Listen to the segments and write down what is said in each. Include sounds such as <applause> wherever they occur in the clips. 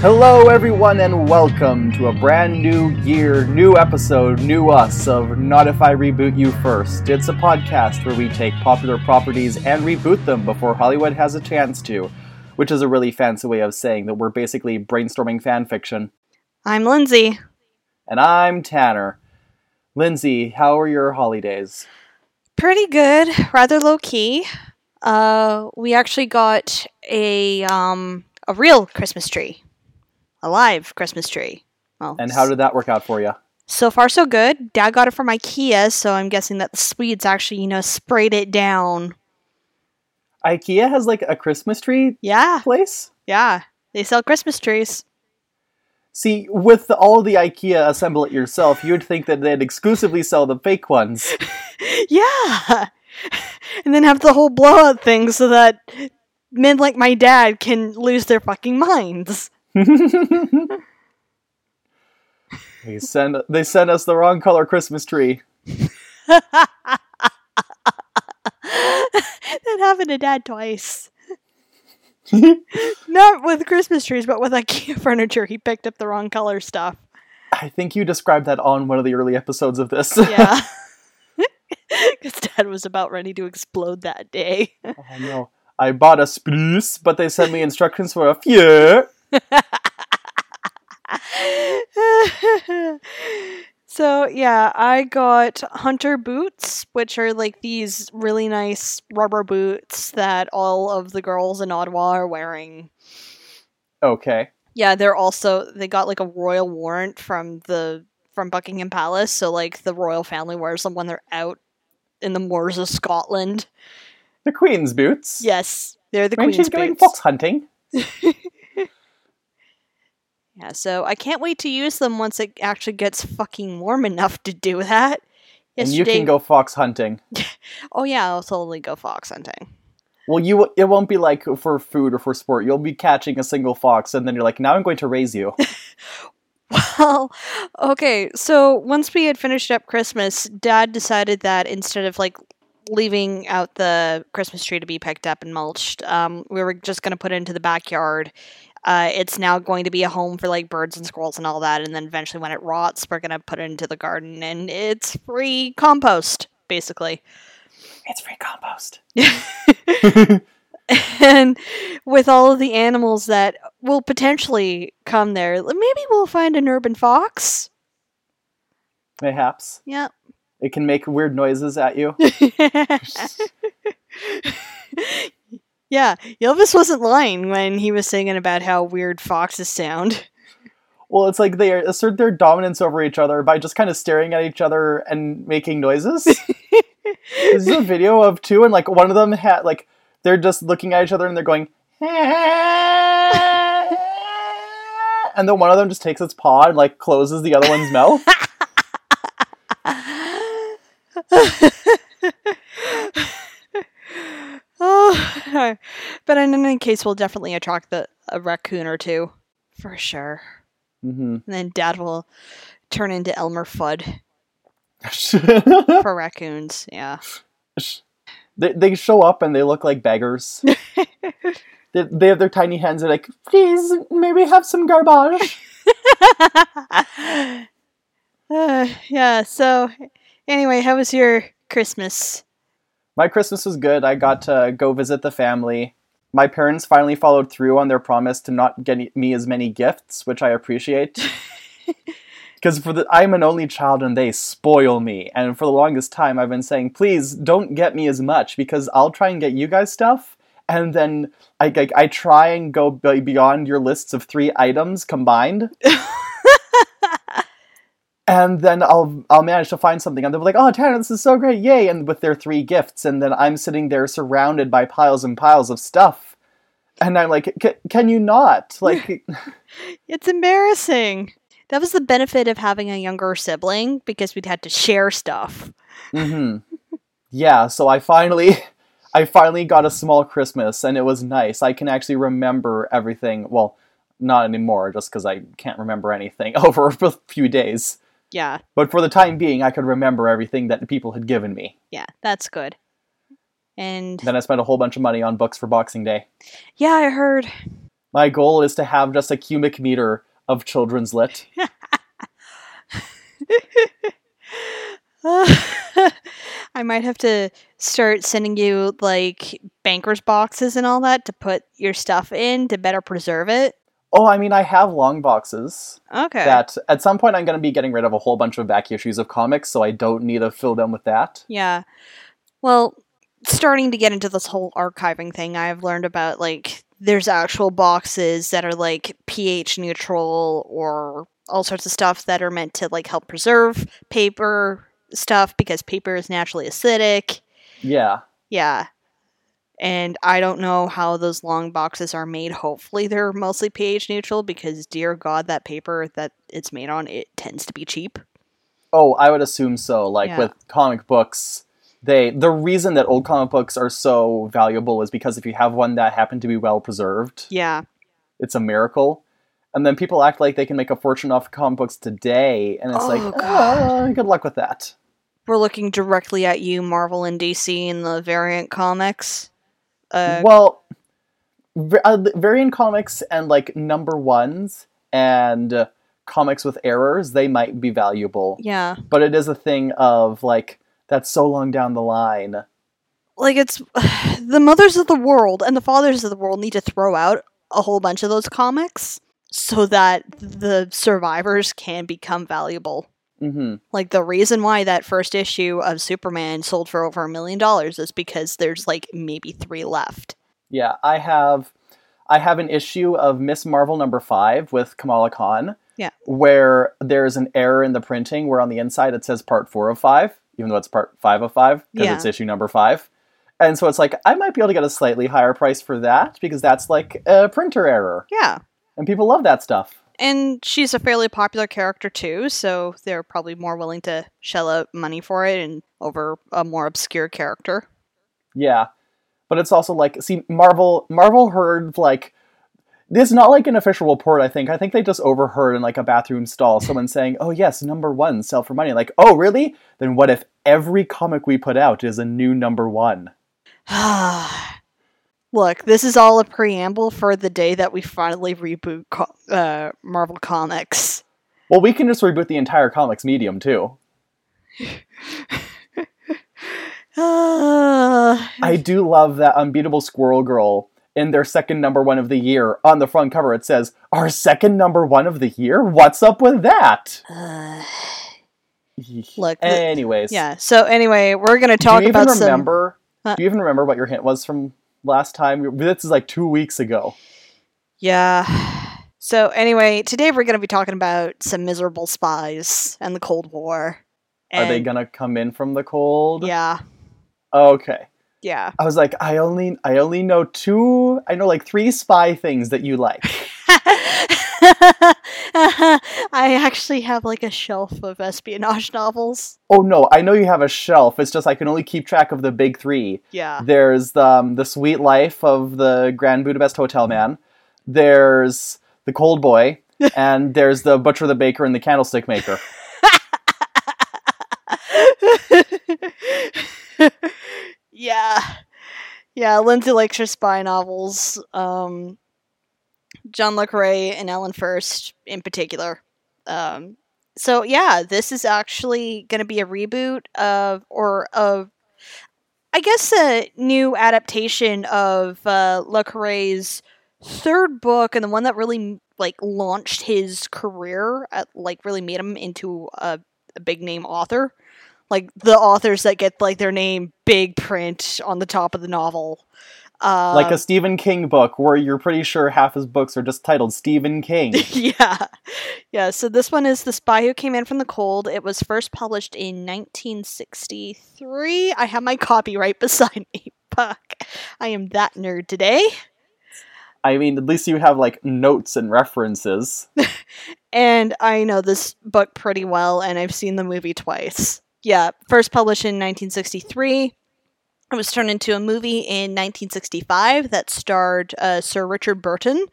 Hello, everyone, and welcome to a brand new year, new episode, new us of Not If I Reboot You First. It's a podcast where we take popular properties and reboot them before Hollywood has a chance to, which is a really fancy way of saying that we're basically brainstorming fan fiction. I'm Lindsay. And I'm Tanner. Lindsay, how are your holidays? Pretty good, rather low key. Uh, we actually got a um a real Christmas tree, a live Christmas tree. Well, And how did that work out for you? so far so good. Dad got it from IKEA, so I'm guessing that the Swedes actually, you know, sprayed it down. IKEA has like a Christmas tree Yeah, place? yeah, they sell Christmas trees. See, with all the IKEA assemble it yourself, you'd think that they'd exclusively sell the fake ones. <laughs> Yeah, and then have the whole blowout thing so that men like my dad can lose their fucking minds. <laughs> they send they sent us the wrong color Christmas tree. <laughs> that happened to dad twice. <laughs> Not with Christmas trees, but with IKEA furniture. He picked up the wrong color stuff. I think you described that on one of the early episodes of this. Yeah. Because dad was about ready to explode that day. oh no. I bought a spruce, but they sent me instructions for a few. <laughs> so, yeah, I got hunter boots, which are like these really nice rubber boots that all of the girls in Ottawa are wearing. Okay. Yeah, they're also they got like a royal warrant from the from Buckingham Palace, so like the royal family wears them when they're out in the moors of Scotland. The Queen's boots. Yes, they're the when queen's she's going fox hunting. <laughs> Yeah, so I can't wait to use them once it actually gets fucking warm enough to do that. And you can go fox hunting. <laughs> oh yeah, I'll totally go fox hunting. Well, you it won't be like for food or for sport. You'll be catching a single fox, and then you're like, now I'm going to raise you. <laughs> Well, okay, so once we had finished up Christmas, Dad decided that instead of like leaving out the Christmas tree to be picked up and mulched, um, we were just going to put it into the backyard. Uh, it's now going to be a home for like birds and squirrels and all that, and then eventually when it rots, we're going to put it into the garden, and it's free compost, basically. it's free compost. <laughs> and with all of the animals that will potentially come there, maybe we'll find an urban fox. Mayhaps Yep. it can make weird noises at you. <laughs> <laughs> yeah, Ylvis wasn't lying when he was singing about how weird foxes sound. Well, it's like they assert their dominance over each other by just kind of staring at each other and making noises. <laughs> this is a video of two, and like one of them had like they're just looking at each other and they're going, and then one of them just takes its paw and like closes the other one's mouth. <laughs> <laughs> but in any case, we'll definitely attract the a raccoon or two for sure. hmm And then Dad will turn into Elmer Fudd <laughs> for raccoons. Yeah. they they show up and they look like beggars. <laughs> they, they have their tiny hands. They're like, please, maybe have some garbage. uh, yeah. So, anyway, how was your Christmas? My Christmas was good. I got to go visit the family. My parents finally followed through on their promise to not get me as many gifts, which I appreciate. <laughs> Because for the I'm an only child and they spoil me. And for the longest time, I've been saying, please don't get me as much because I'll try and get you guys stuff, and then I I, I try and go beyond your lists of three items combined. <laughs> and then I'll I'll manage to find something, and they'll be like, "Oh, Tanner, this is so great, yay!" And with their three gifts, and then I'm sitting there surrounded by piles and piles of stuff, and I'm like, "Can you not?" Like, <laughs> It's embarrassing. That was the benefit of having a younger sibling because we'd had to share stuff. hmm yeah. So I finally, <laughs> I finally got a small Christmas, and it was nice. I can actually remember everything. Well, not anymore, just because I can't remember anything <laughs> over a few days. Yeah, But for the time being, I could remember everything that people had given me. yeah, that's good. And Then I spent a whole bunch of money on books for Boxing Day. yeah, I heard. My goal is to have just a cubic meter of children's lit. <laughs> I might have to start sending you like bankers boxes and all that to put your stuff in to better preserve it. Oh, I mean, I have long boxes Okay. that at some point I'm going to be getting rid of a whole bunch of back issues of comics, so I don't need to fill them with that. Yeah. Well, starting to get into this whole archiving thing, I've learned about like there's actual boxes that are like pH neutral or all sorts of stuff that are meant to like help preserve paper stuff because paper is naturally acidic. Yeah. Yeah. And I don't know how those long boxes are made. Hopefully they're mostly pH neutral because dear god that paper that it's made on it tends to be cheap. Oh, I would assume so. Like Yeah. with comic books, they the reason that old comic books are so valuable is because if you have one that happened to be well preserved, Yeah. it's a miracle. And then people act like they can make a fortune off comic books today, and it's Oh, like, God. "Uh, good luck with that. We're looking directly at you, Marvel and DC, in the variant comics. Uh, well, uh, variant comics and like number ones and uh, comics with errors, they might be valuable. yeah, But it is a thing of like that's so long down the line. like it's <sighs> the mothers of the world and the fathers of the world need to throw out a whole bunch of those comics so that the survivors can become valuable. Hmm Like the reason why that first issue of Superman sold for over a million dollars is because there's like maybe three left. Yeah, I have I have an issue of Ms. Marvel number five with Kamala Khan. Yeah. Where there's an error in the printing where on the inside it says part four of five, even though it's part five of five, because Yeah. it's issue number five. And so it's like I might be able to get a slightly higher price for that because that's like a printer error. Yeah. And people love that stuff. And she's a fairly popular character too, so they're probably more willing to shell out money for it and over a more obscure character. Yeah. But it's also like see Marvel Marvel heard like this is not like an official report, I think. I think they just overheard in like a bathroom stall <laughs> someone saying, Oh yes, number one, sell for money. Like, oh really? Then what if every comic we put out is a new number one? <sighs> <sighs> <sighs> Look, this is all a preamble for the day that we finally reboot co- uh, Marvel Comics. Well, we can just reboot the entire comics medium too. <sighs> I do love that Unbeatable Squirrel Girl in their second number one of the year. On the front cover it says, Our second number one of the year? What's up with that? <sighs> Uh, Look, Anyways. yeah. So anyway, we're gonna talk Do talk you even about some. remember? Huh? Do you even remember what your hint was from last time? This is like two weeks ago. Yeah. So anyway, today we're gonna be talking about some miserable spies and the Cold War. Are they gonna come in from the cold? Yeah. Okay. Yeah. I was like, I only, I only know two. I know like three spy things that you like. <laughs> <laughs> I actually have like a shelf of espionage novels. oh no, I know you have a shelf. It's just I can only keep track of the big three. Yeah. There's um, the Sweet Life of the Grand Budapest Hotel Man. There's the Cold Boy, <laughs> and there's the Butcher, the Baker, and the Candlestick Maker. <laughs> yeah. Yeah, Lindsay likes her spy novels. Um, John Le Carre and Alan Furst in particular. Um, so yeah, this is actually going to be a reboot of, or of, I guess, a new adaptation of uh, Le Carre's third book and the one that really like launched his career, at, like really made him into a, a big name author like the authors that get like their name big print on the top of the novel. Uh, like a Stephen King book where you're pretty sure half his books are just titled Stephen King. <laughs> yeah, yeah. So this one is the Spy Who Came In from the Cold. It was first published in 1963. I have my copy right <laughs> beside me. Fuck, I am that nerd today. I mean, at least you have like notes and references. <laughs> And I know this book pretty well, and I've seen the movie twice. Yeah, first published in 1963. It was turned into a movie in 1965 that starred uh, Sir Richard Burton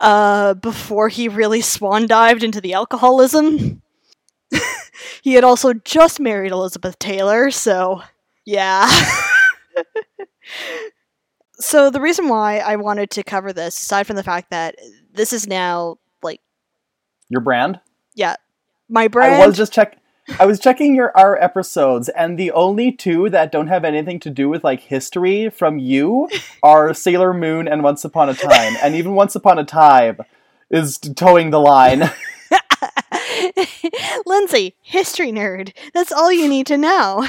uh, before he really swan dived into the alcoholism. <laughs> he had also just married Elizabeth Taylor, so yeah. <laughs> so the reason why I wanted to cover this, aside from the fact that this is now like Your brand? yeah, my brand. I was just check. I was checking your our episodes, and the only two that don't have anything to do with like history from you <laughs> are Sailor Moon and Once Upon a Time, and even Once Upon a Time is toeing the line. <laughs> <laughs> Lindsay, history nerd. That's all you need to know.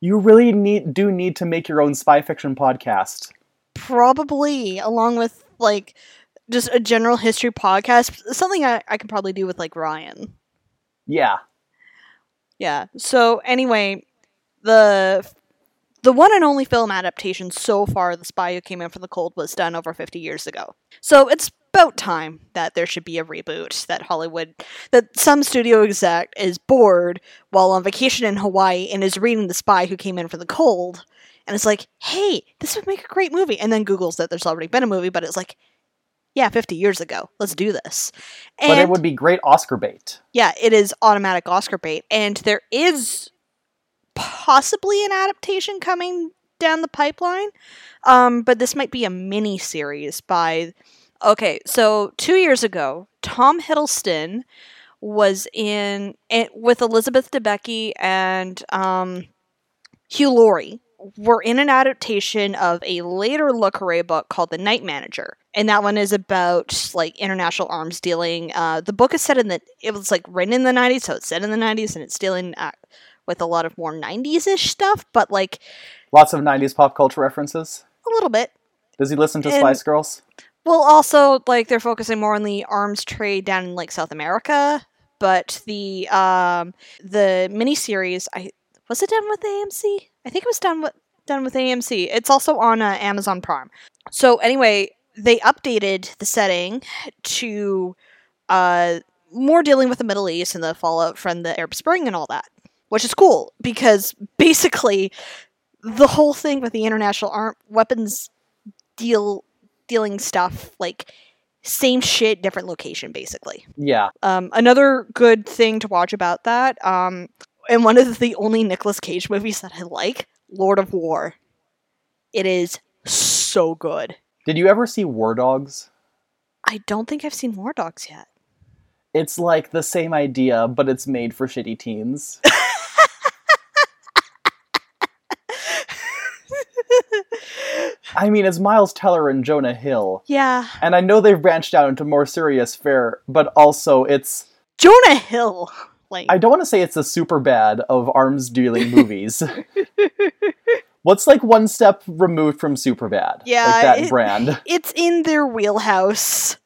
You really need do need to make your own spy fiction podcast. Probably, along with like just a general history podcast, something I, I could probably do with like Ryan. Yeah, Yeah. So anyway, the the one and only film adaptation so far, The Spy Who Came In from the Cold, was done over 50 years ago. So it's about time that there should be a reboot. That Hollywood, that some studio exec is bored while on vacation in Hawaii and is reading The Spy Who Came In from the Cold, and it's like, hey, this would make a great movie. And then Google's that there's already been a movie, but it's like, yeah, 50 years ago. Let's do this. And but it would be great Oscar bait. yeah, it is automatic Oscar bait, and there is possibly an adaptation coming down the pipeline. Um, but this might be a mini series by. Okay, so two years ago, Tom Hiddleston was in it with Elizabeth Debicki and um, Hugh Laurie. Were in an adaptation of a later Le Carre book called The Night Manager, and that one is about like international arms dealing. Uh, the book is set in the it was like written in the '90s, so it's set in the '90s, and it's dealing uh, with a lot of more '90s ish stuff, but like Lots of '90s pop culture references. a little bit. Does he listen to And- Spice Girls? Well, also like they're focusing more on the arms trade down in like South America, but the um the miniseries, I was it done with AMC? I think it was done with done with AMC. It's also on uh, Amazon Prime. So anyway, they updated the setting to uh more dealing with the Middle East and the fallout from the Arab Spring and all that, which is cool because <laughs> basically the whole thing with the international arm weapons deal dealing stuff like same shit different location basically. Yeah. um, another good thing to watch about that um, and one of the only Nicolas Cage movies that I like Lord of War. It is so good Did you ever see War Dogs? I don't think I've seen War Dogs yet It's like the same idea, but it's made for shitty teens. <laughs> I mean, it's Miles Teller and Jonah Hill. yeah And I know they've branched out into more serious fare, but also it's. Jonah Hill like I don't want to say it's the Superbad of arms dealing movies. <laughs> What's like one step removed from Superbad? Yeah, Like that it- brand. <laughs> it's in their wheelhouse.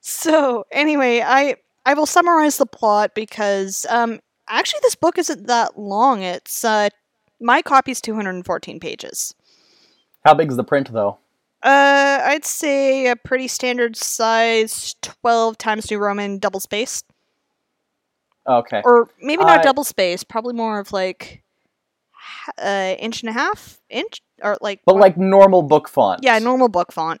so anyway, I I will summarize the plot because um actually this book isn't that long. It's uh my copy's 214 pages. How big is the print though? Uh I'd say a pretty standard size 12 times New Roman double spaced Okay. or maybe not I- double spaced, probably more of like uh inch and a half inch or like But like normal book font. yeah, normal book font.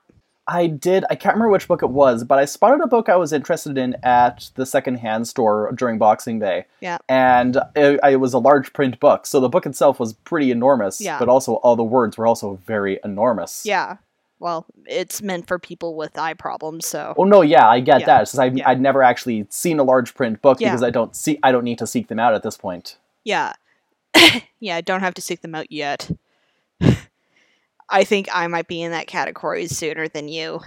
I did. I can't remember which book it was, but I spotted a book I was interested in at the secondhand store during Boxing Day. Yeah. And it, it was a large print book, so the book itself was pretty enormous. Yeah. But also, all the words were also very enormous. Yeah. Well, it's meant for people with eye problems, so Oh no, yeah, I get Yeah. that. Just I've, Yeah. I'd never actually seen a large print book Yeah. because I don't see. I don't need to seek them out at this point. yeah. <laughs> yeah, I don't have to seek them out yet. <laughs> I think I might be in that category sooner than you.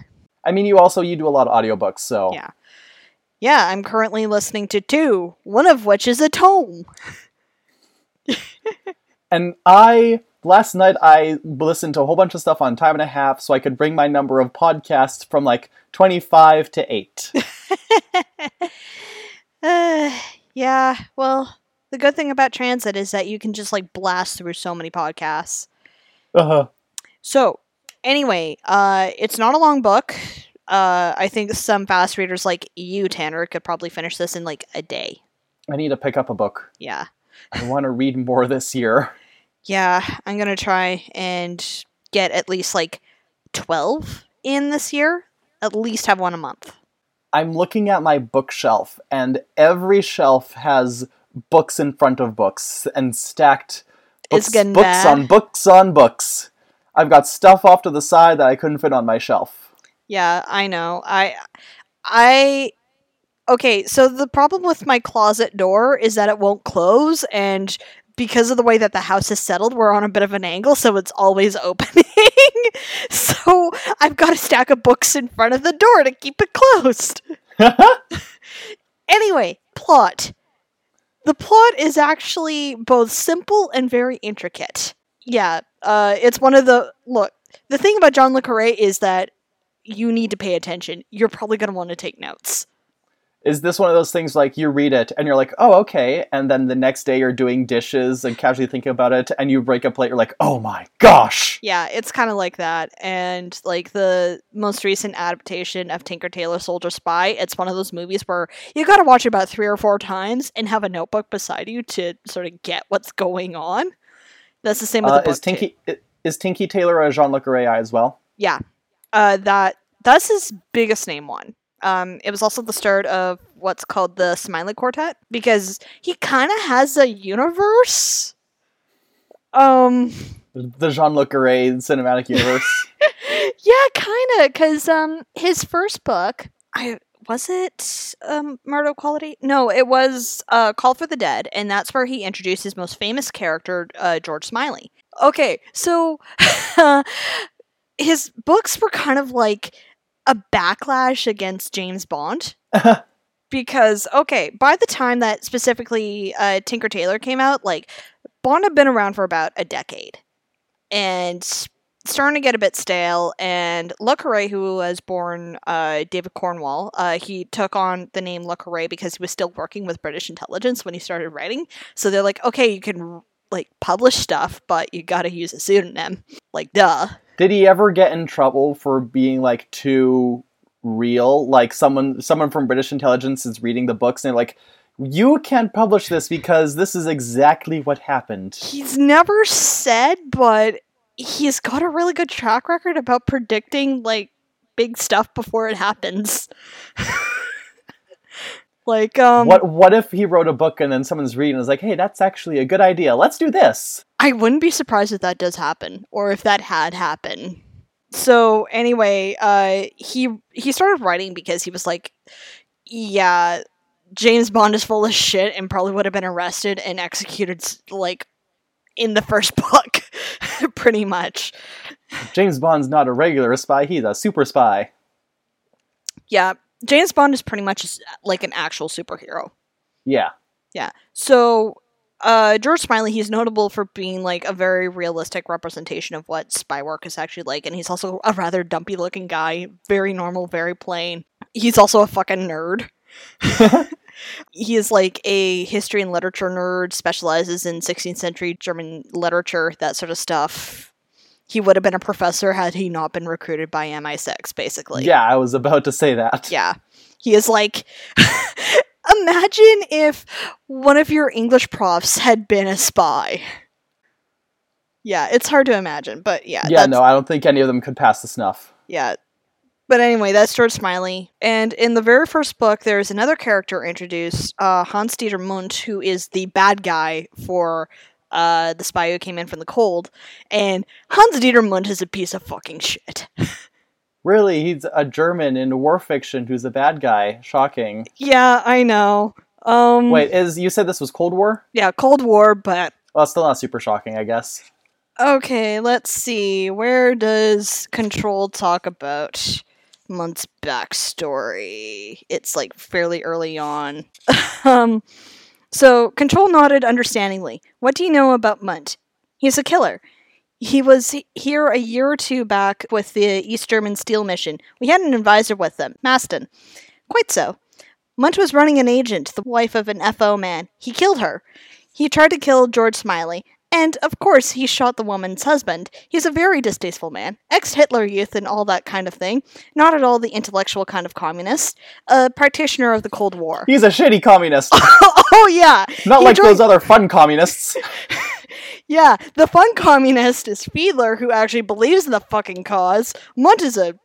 I mean, you also you do a lot of audiobooks, so Yeah. Yeah, I'm currently listening to two, one of which is a tome. <laughs> And I last night I listened to a whole bunch of stuff on time and a half, so I could bring my number of podcasts from like twenty five to eight. Uh, yeah, well, the good thing about transit is that you can just like blast through so many podcasts. uh-huh. So, anyway, uh, it's not a long book. Uh, I think some fast readers like you, Tanner, could probably finish this in like a day. I need to pick up a book. Yeah. I want to read more this year. Yeah, I'm gonna try and get at least like 12 in this year. At least have one a month. I'm looking at my bookshelf, and every shelf has books in front of books and stacked books, books bad. on books on books. I've got stuff off to the side that I couldn't fit on my shelf. Yeah, I know. I I Okay, so the problem with my closet door is that it won't close and because of the way that the house is settled, we're on a bit of an angle, so it's always <laughs> opening. so I've got a stack of books in front of the door to keep it closed. <laughs> anyway, plot. The plot is actually both simple and very intricate. Yeah, uh, it's one of the look. The thing about John le Carre is that you need to pay attention. You're probably going to want to take notes. Is this one of those things like you read it and you're like, oh, okay, and then the next day you're doing dishes and casually thinking about it, and you break a plate, you're like, oh my gosh! Yeah, it's kind of like that. And like the most recent adaptation of Tinker Tailor Soldier Spy, it's one of those movies where you got to watch it about three or four times and have a notebook beside you to sort of get what's going on. That's the same with Uh, the book is Tinky too. is Tinky Tailor a John Le Carre as well? Yeah, uh, that that's his biggest name one. Um, it was also the start of what's called the Smiley Quartet because he kind of has a universe. Um, The John Le Carre cinematic universe. <laughs> yeah, kind of, because um, his first book, I was it um Murder Quality? No, it was uh Call for the Dead, and that's where he introduced his most famous character, uh, George Smiley. Okay, so <laughs> his books were kind of like a backlash against James Bond. <laughs> because okay, by the time that specifically uh, Tinker Tailor came out, like Bond had been around for about a decade, and starting to get a bit stale. And Le Carre, who was born uh, David Cornwell, uh, he took on the name Le Carre because he was still working with British intelligence when he started writing. So they're like, okay, you can like publish stuff, but you got to use a pseudonym. Like, duh. Did he ever get in trouble for being like too real? Like someone someone from British intelligence is reading the books and like, "You can't publish this because this is exactly what happened." He's never said, but he's got a really good track record about predicting like big stuff before it happens. <laughs> like um what what if he wrote a book and then someone's reading and is like, "Hey, that's actually a good idea. Let's do this." I wouldn't be surprised if that does happen or if that had happened. So anyway, uh he he started writing because he was like yeah, James Bond is full of shit and probably would have been arrested and executed like in the first <laughs> book <laughs> pretty much. James Bond's not a regular spy; he's a super spy. Yeah, James Bond is pretty much like an actual superhero. Yeah. Yeah. So, uh, George Smiley, he's notable for being like a very realistic representation of what spy work is actually like, and he's also a rather dumpy looking guy, very normal, very plain. He's also a fucking nerd. <laughs> he is like a history and literature nerd, specializes in 16th century German literature, that sort of stuff. He would have been a professor had he not been recruited by MI6, basically. yeah, I was about to say that. Yeah. He is like <laughs> imagine if one of your English profs had been a spy. Yeah, it's hard to imagine, but yeah. Yeah, no, I don't think any of them could pass the snuff. Yeah. But anyway, that's George Smiley. And in the very first book, there's another character introduced, uh, Hans Dieter Mundt, who is the bad guy for uh, the spy who came in from the cold. And Hans Dieter Mundt is a piece of fucking shit. <laughs> Really, he's a German in war fiction who's a bad guy. Shocking. yeah, I know. Um, Wait, is you said this was Cold War? Yeah, Cold War, but Well, still not super shocking, I guess. Okay, let's see. Where does Control talk about Mundt's backstory? It's like fairly early on. <laughs> um, so Control nodded understandingly. What do you know about Mundt? He's a killer. He was here a year or two back with the East German Steel Mission. We had an advisor with them, Maston. Quite so. Mundt was running an agent, the wife of an FO man. He killed her. He tried to kill George Smiley, and of course, he shot the woman's husband. He's a very distasteful man, ex Hitler youth and all that kind of thing. Not at all the intellectual kind of communist. A practitioner of the Cold War. <laughs> He's a shitty communist. <laughs> oh, yeah! Not He like joined- those other fun communists. <laughs> Yeah, the fun communist is Fiedler, who actually believes in the fucking cause. Mundt is a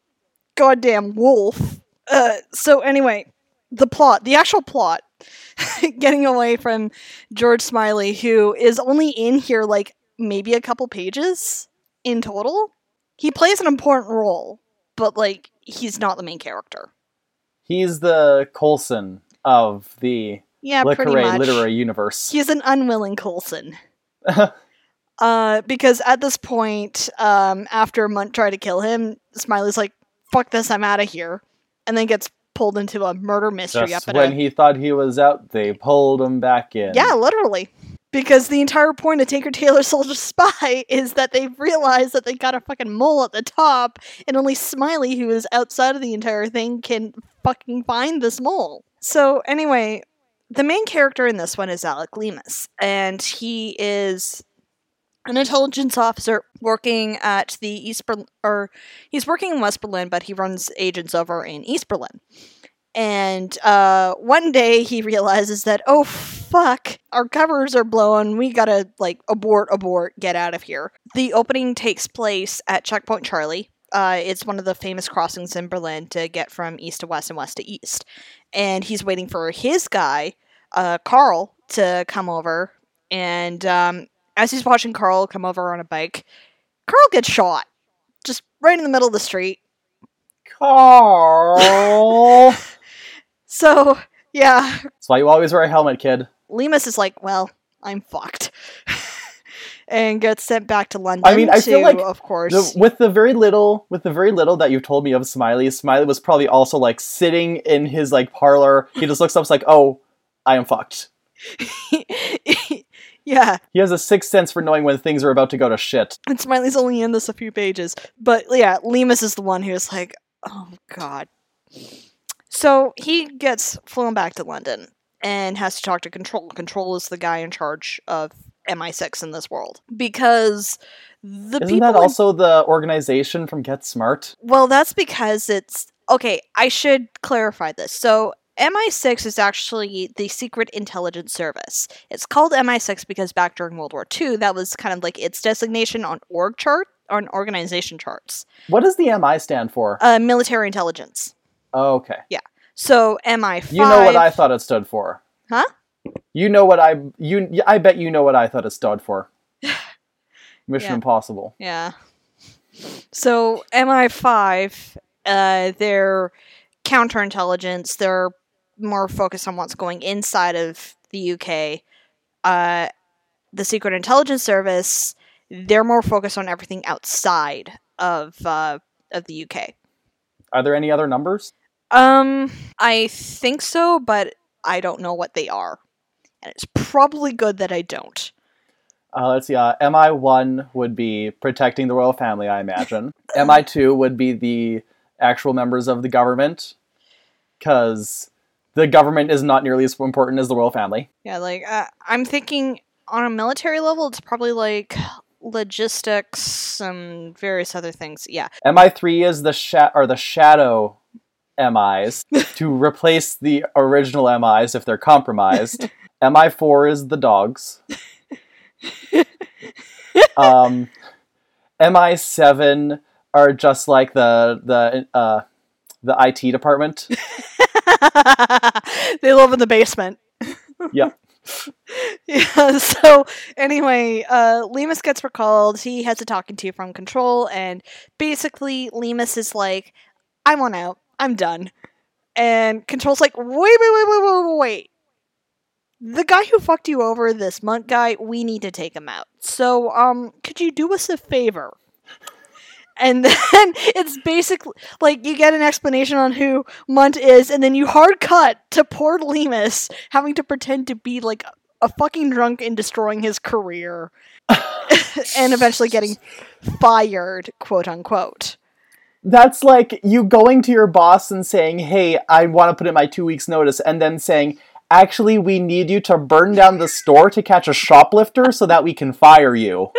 goddamn wolf. Uh, so anyway, the plot, the actual plot, <laughs> getting away from George Smiley, who is only in here like maybe a couple pages in total. He plays an important role, but like he's not the main character. He's the Coulson of the Yeah, much. literary universe. He's an unwilling Coulson. <laughs> Uh, because at this point, um, after Mundt tried to kill him, Smiley's like, "Fuck this, I'm out of here," and then gets pulled into a murder mystery Just up at when a he thought he was out, they pulled him back in. yeah, literally. Because the entire point of Tinker Tailor <laughs> Soldier Spy is that they've realized that they got a fucking mole at the top, and only Smiley, who is outside of the entire thing, can fucking find this mole. So, anyway, the main character in this one is Alec Leamas, and he is an intelligence officer working at the East Berlin, or he's working in West Berlin, but he runs agents over in East Berlin. And uh, one day he realizes that, oh fuck, our covers are blown. We gotta, like, abort, abort, get out of here. The opening takes place at Checkpoint Charlie. Uh, it's one of the famous crossings in Berlin to get from east to west and west to east. And he's waiting for his guy, uh, Carl, to come over. And um, as he's watching Carl come over on a bike, Carl gets shot. Just right in the middle of the street. Carl. <laughs> So, yeah, That's why you always wear a helmet, kid. Leamas is like, well, I'm fucked. <laughs> and gets sent back to London. I mean, I to, feel like of course. The, with the very little, with the very little that you've told me of Smiley, Smiley was probably also like sitting in his like parlor. He just looks up, it's like, oh, I am fucked. <laughs> yeah, He has a sixth sense for knowing when things are about to go to shit. and Smiley's only in this a few pages. But yeah, Leamas is the one who's like, oh god. So he gets flown back to London and has to talk to Control. Control is the guy in charge of MI6 in this world. Because the Isn't people that in- also the organization from Get Smart? Well, that's because it's okay. I should clarify this. So, MI6 is actually the Secret Intelligence Service. It's called MI6 because back during World War II, that was kind of like its designation on org chart on organization charts. What does the MI stand for? Uh, military intelligence. Oh, okay. Yeah. So MI5. You know what I thought it stood for. Huh? You know what I you I bet you know what I thought it stood for. <laughs> Mission Yeah. Impossible. Yeah. So MI5, uh, they're counterintelligence. They're more focused on what's going inside of the UK. Uh, the Secret Intelligence Service, they're more focused on everything outside of uh, of the UK. Are there any other numbers? Um, I think so, but I don't know what they are, and it's probably good that I don't. Uh, let's see. Uh, MI one would be protecting the royal family, I imagine. <laughs> MI two would be the actual members of the government, because the government is not nearly as important as the royal family. Yeah, like uh, I'm thinking on a military level, it's probably like logistics and various other things. Yeah, MI three is the sha- or the shadow MIs <laughs> to replace the original MIs if they're compromised. <laughs> MI four is the dogs. <laughs> um, MI seven are just like the the uh, the IT department. <laughs> they live in the basement. Yeah. <laughs> yeah. So anyway, uh, Leamas gets recalled. He has a talking to from Control, and basically Leamas is like, "I want out. I'm done." And Control's like, "Wait, wait, wait, wait, wait, wait, wait." The guy who fucked you over, this monk guy, we need to take him out. So, um, could you do us a favor? And <laughs> then it's basically like you get an explanation on who Mundt is, and then you hard cut to poor Leamas having to pretend to be like a fucking drunk and destroying his career, <laughs> and eventually getting fired, quote unquote. That's like you going to your boss and saying, "Hey, I want to put in my two weeks' notice," and then saying, "Actually, we need you to burn down the store to catch a shoplifter so that we can fire you." <laughs>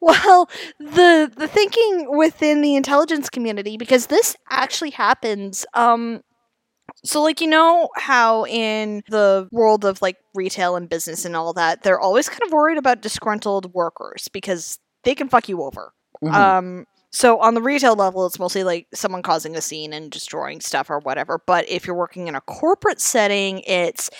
Well, the the thinking within the intelligence community because this actually happens um so like you know how in the world of like retail and business and all that they're always kind of worried about disgruntled workers because they can fuck you over. Mhm. Um so on the retail level it's mostly like someone causing a scene and destroying stuff or whatever, but if you're working in a corporate setting it's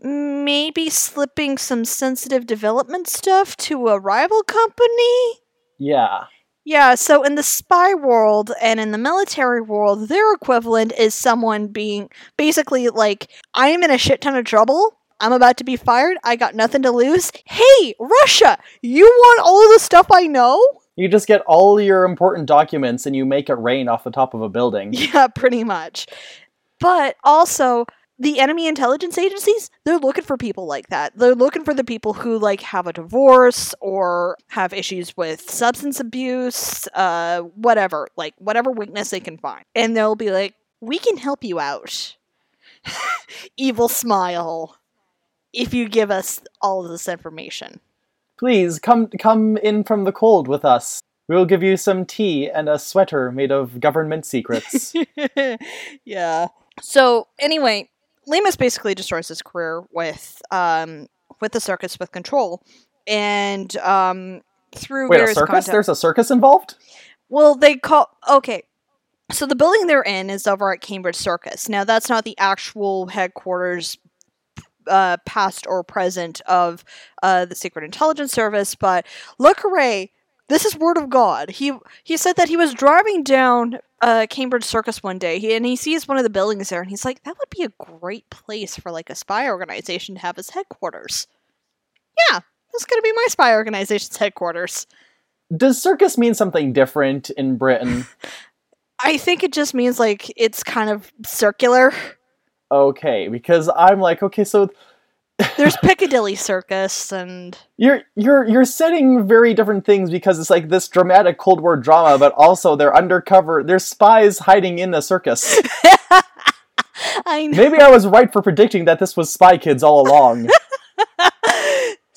maybe slipping some sensitive development stuff to a rival company. yeah. Yeah, so in the spy world and in the military world, their equivalent is someone being basically like, I am in a shit ton of trouble. I'm about to be fired. I got nothing to lose. Hey, Russia, you want all of the stuff I know? You just get all your important documents and you make it rain off the top of a building. <laughs> Yeah, pretty much. But also, the enemy intelligence agencies, they're looking for people like that. They're looking for the people who like have a divorce or have issues with substance abuse, uh whatever, like whatever weakness they can find. And they'll be like, "We can help you out." <laughs> Evil smile. If you give us all of this information. Please come come in from the cold with us. We will give you some tea and a sweater made of government secrets. <laughs> yeah. So anyway, Leamas basically destroys his career with um with the circus with control, and um through Wait, a circus? There's a circus involved? well, they call okay. So the building they're in is over at Cambridge Circus. Now that's not the actual headquarters, uh, past or present of uh, the Secret Intelligence Service, but Le Carre, this is word of God. He he said that he was driving down uh, Cambridge Circus one day, he, and he sees one of the buildings there, and he's like, "That would be a great place for like a spy organization to have as headquarters." Yeah, that's gonna be my spy organization's headquarters. Does circus mean something different in Britain? <laughs> I think it just means like it's kind of circular. Okay, because I'm like, okay, so There's <laughs> Piccadilly Circus and you're you're you're setting very different things because it's like this dramatic Cold War drama, but also they're undercover. They're spies hiding in a circus. <laughs> I know. Maybe I was right for predicting that this was Spy Kids all along. <laughs>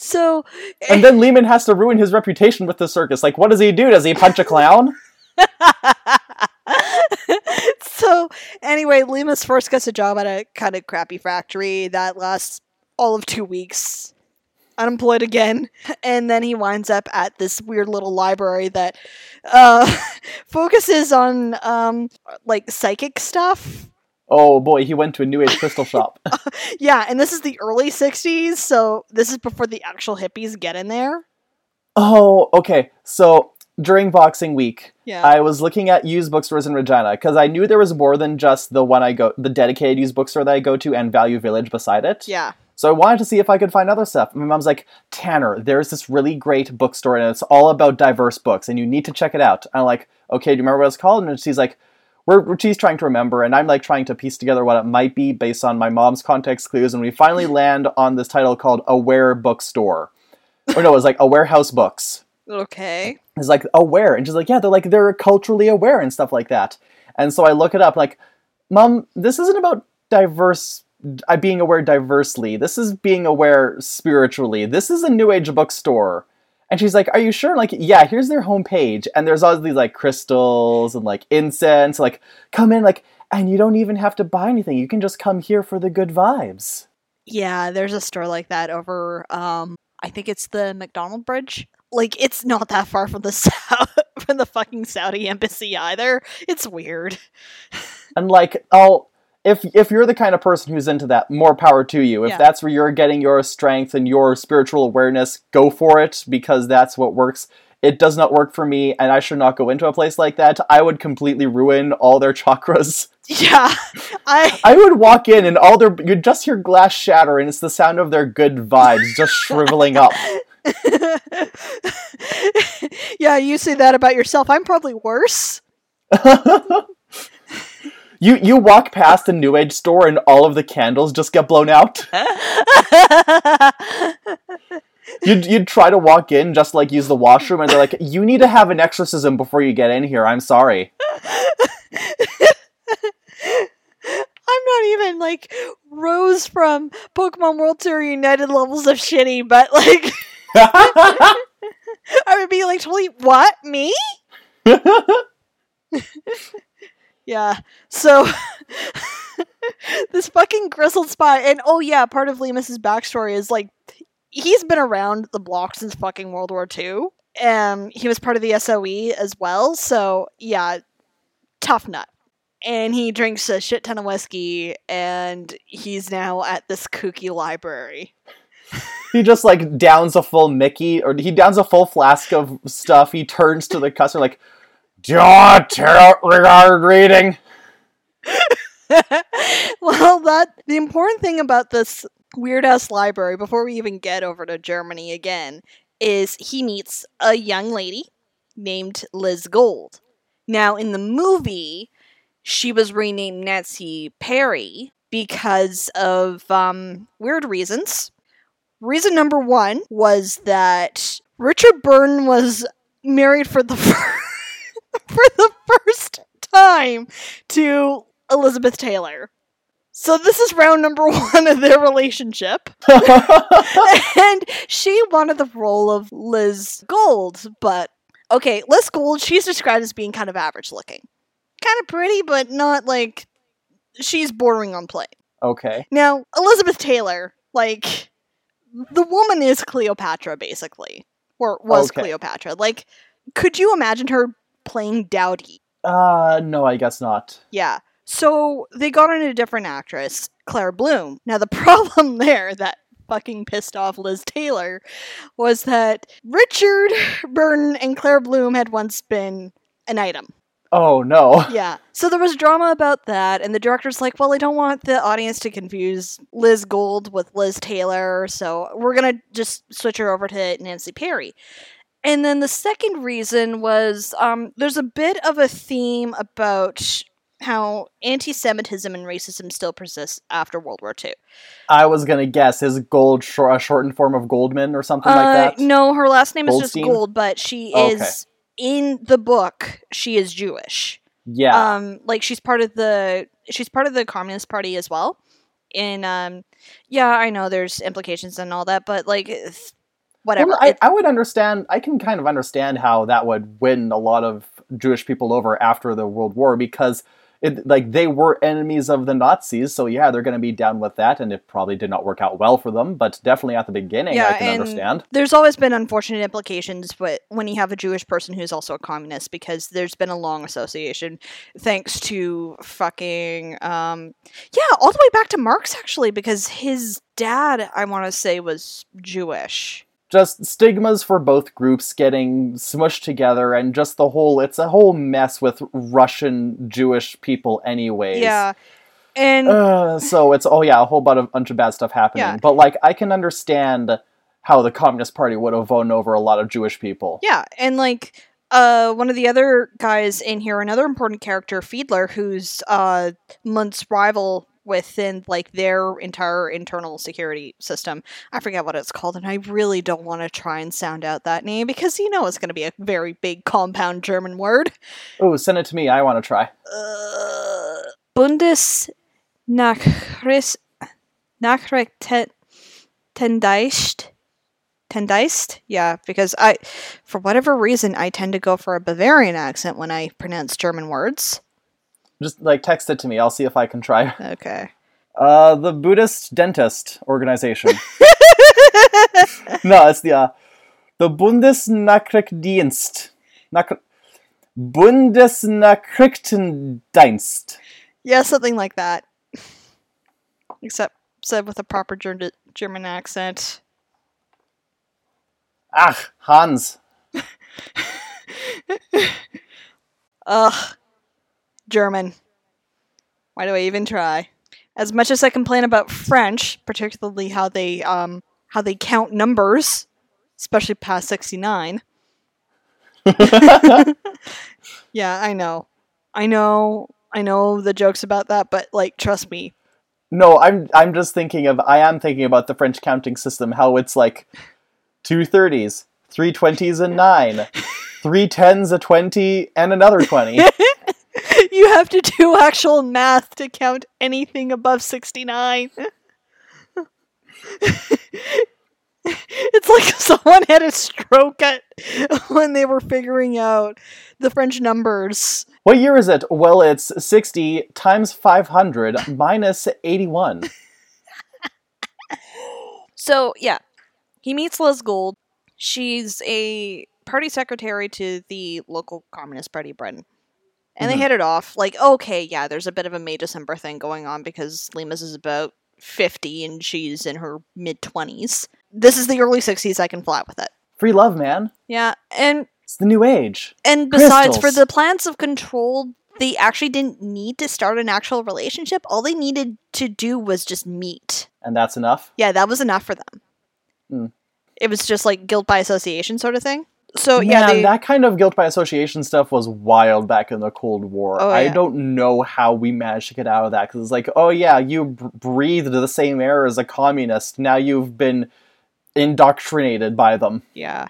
So and eh then Lehman has to ruin his reputation with the circus. Like, what does he do? Does he punch a clown? <laughs> so anyway, Leamas first gets a job at a kind of crappy factory that lasts all of two weeks. Unemployed again, <laughs> and then he winds up at this weird little library that uh, <laughs> focuses on um, like psychic stuff. Oh boy, he went to a New Age crystal shop. Yeah, and this is the early '60s, so this is before the actual hippies get in there. oh, okay. So during Boxing Week, Yeah, I was looking at used bookstores in Regina because I knew there was more than just the one I go, the dedicated used bookstore that I go to, and Value Village beside it. yeah. So I wanted to see if I could find other stuff. My mom's like, Tanner, there's this really great bookstore and it's all about diverse books and you need to check it out. I'm like, okay, do you remember what it's called? And she's like, we're, she's trying to remember, and I'm like trying to piece together what it might be based on my mom's context clues, and we finally <laughs> land on this title called Aware Bookstore. Or no, it was like Aware House Books. Okay. It's like aware, and she's like, yeah, they're like they're culturally aware and stuff like that. And so I look it up, like, mom, this isn't about diverse uh, being aware diversely. This is being aware spiritually. This is a new age bookstore. And she's like, "Are you sure?" Like, yeah. Here's their homepage, and there's all these like crystals and like incense. Like, come in, like, and you don't even have to buy anything. You can just come here for the good vibes. Yeah, there's a store like that over um I think it's the McDonald Bridge. Like it's not that far from the <laughs> Sau- from the fucking Saudi embassy either. It's weird. <laughs> And like, I'll if if you're the kind of person who's into that, more power to you. If Yeah. that's where you're getting your strength and your spiritual awareness, go for it because that's what works. It does not work for me, and I should not go into a place like that. I would completely ruin all their <laughs> chakras. Yeah. I I would walk in and all their you'd just hear glass shatter, and it's the sound of their good vibes just shriveling up. <laughs> Yeah, you say that about yourself. I'm probably worse. <laughs> you you walk past a new age store and all of the candles just get blown out. <laughs> You'd, you'd try to walk in just like use the washroom and they're like you need to have an exorcism before you get in here i'm sorry I'm not even like Rose from Pokemon World Tour United levels of shitty, but like I would be like totally what? Me? Yeah. So <laughs> this fucking grizzled spy, and oh yeah, part of Leamas's backstory is like he's been around the block since fucking World War II. Um, he was part of the SOE as well, so yeah, tough nut. And he drinks a shit ton of whiskey, and he's now at this kooky library. He just like downs a full Mickey, or he downs a full flask of stuff. He turns to the customer like, "Do you want tarot regard reading?" <laughs> well, that the important thing about this weird ass library before we even get over to Germany again is he meets a young lady named Liz Gold. Now, in the movie, she was renamed Nancy Perry because of um, weird reasons. Reason number one was that Richard Burton was married for the <laughs> for the first time to Elizabeth Taylor. So this is round number <laughs> one of their relationship. <laughs> and she wanted the role of Liz Gold, but okay, Liz Gold, she's described as being kind of average looking. Kind of pretty, but not like she's bordering on plain. okay. Now, Elizabeth Taylor, like the woman is Cleopatra basically. Or was Okay. Cleopatra. Like could you imagine her playing Dowdy? Uh, no, I guess not. Yeah. So they got on a different actress, Claire Bloom. Now the <laughs> problem there that fucking pissed off Liz Taylor was that Richard Burton and Claire Bloom had once been an item. Oh no. <laughs> Yeah. So there was drama about that, and the director's like, well, I don't want the audience to confuse Liz Gold with Liz Taylor, so we're gonna just switch her over to Nancy Perry. And then the second reason was um, there's a bit of a theme about how anti Semitism and racism still persists after World War II. I was gonna guess is gold shor- a shortened form of Goldman or something Uh, like that. no, her last name is just Gold, but she okay. is in the book. She is Jewish. Yeah. um like she's part of the she's part of the communist party as well and um yeah i know there's implications and all that but like whatever Well, I, I would understand. I can kind of understand how that would win a lot of Jewish people over after the World War because, it, like, they were enemies of the Nazis. So yeah, they're going to be down with that, and it probably did not work out well for them. But definitely at the beginning, yeah I can and understand. there's always been unfortunate implications but when you have a jewish person who's also a communist because there's been a long association thanks to fucking um yeah all the way back to marx actually because his dad i want to say was jewish Just stigmas for both groups getting smushed together, and just the whole. It's a whole mess with Russian Jewish people, anyways. yeah and Uh, so it's oh yeah, a whole bunch of, bunch of bad stuff happening. Yeah. But like, I can understand how the Communist Party would have won over a lot of Jewish people. Yeah, and like uh one of the other guys in here, another important character, Fiedler, who's uh Mundt's rival within like their entire internal security system. I forget what it's called, and I really don't want to try and sound out that name because you know it's going to be a very big compound German word. Oh, send it to me. I want to try. Uh, Bundesnachricht Nachrichtendienst Tendeist? Yeah, because I, for whatever reason, I tend to go for a Bavarian accent when I pronounce German words. Just like text it to me. I'll see if I can try. <laughs> Okay. Uh, the Buddhist Dentist Organization. <laughs> no, it's the uh, the Bundesnachrichtendienst. Nach- Bundesnachrichtendienst. Yeah, something like that. <laughs> Except said with a proper Ger- German accent. Ach, Hans. Ugh. German. Why do I even try? As much as I complain about French, particularly how they um how they count numbers, especially past 69. <laughs> Yeah, I know. I know. I know the jokes about that, but like trust me. No, I'm I'm just thinking of I am thinking about the French counting system, how it's like two thirties, three twenties and nine, <laughs> three tens, a twenty, and another twenty. <laughs> <laughs> you have to do actual math to count anything above 69. <laughs> it's like <laughs> someone had a stroke at when they were figuring out the French numbers. what year is it? Well, it's sixty times five hundred minus eighty-one. So, yeah, he meets Liz Gold. She's a party secretary to the local Communist Party, Britain. And Mhm. they hit it off. Like, okay, yeah, there's a bit of a May December thing going on because Leamas is about 50 and she's in her mid 20s. This is the early 60s. I can fly with it. Free love, man. Yeah, and It's the new age. and besides, for the plans of control, they actually didn't need to start an actual relationship. All they needed to do was just meet. And that's enough. Yeah, that was enough for them. Hmm. It was just like guilt by association sort of thing. So Man, yeah, they, that kind of guilt by association stuff was wild back in the Cold War. Oh, I don't know how we managed to get out of that because it's like, oh yeah, you b- breathed the same air as a communist. Now you've been indoctrinated by them. yeah.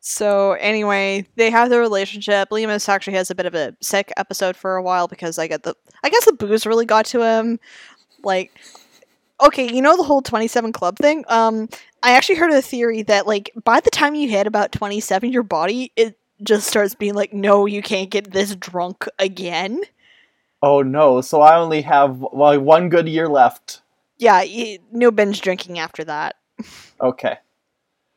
So anyway, they have their relationship. Leamas actually has a bit of a sick episode for a while because I get the I guess the booze really got to him. Like okay, you know the whole 27 club thing? Um I actually heard a theory that like by the time you hit about 27 your body it just starts being like no, you can't get this drunk again. Oh no! So I only have like one good year left. Yeah, no binge drinking after that. Okay.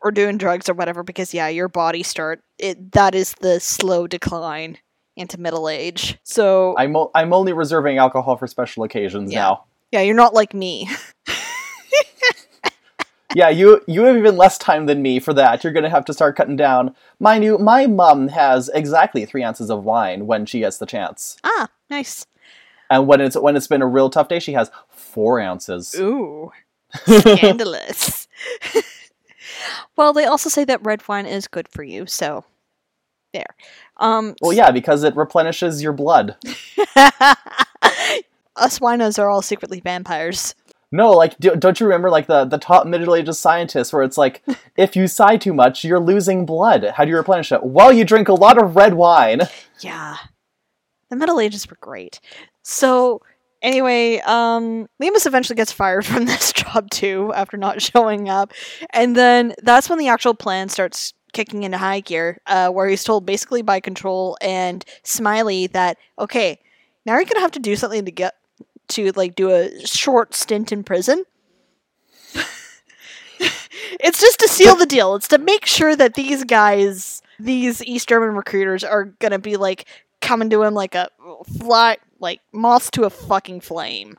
or doing drugs or whatever because yeah your body start it that is the slow decline into middle age so I'm o- I'm only reserving alcohol for special occasions Yeah. now. yeah you're not like me <laughs> Yeah, you you have even less time than me for that. You're gonna have to start cutting down. Mind you, my mom has exactly three ounces of wine when she gets the chance, ah nice and when it's when it's been a real tough day, she has four ounces. ooh <laughs> scandalous <laughs> well they also say that red wine is good for you so there um Well, yeah, because it replenishes your blood. <laughs> us winos are all secretly vampires No, like, do, don't you remember, like, the, the top Middle Ages scientists, where it's like, <laughs> if you sigh too much, you're losing blood. How do you replenish it? Well, you drink a lot of red wine. Yeah. The Middle Ages were great. So anyway, um Leamas eventually gets fired <laughs> from this job too after not showing up. And then that's when the actual plan starts kicking into high gear, uh, where he's told basically by control and Smiley that, okay, now you're gonna have to do something to get to like do a short stint in prison. it's just to seal the deal. It's to make sure that these guys, these East German recruiters, are gonna be like coming to him like a fly, like moths to a fucking flame.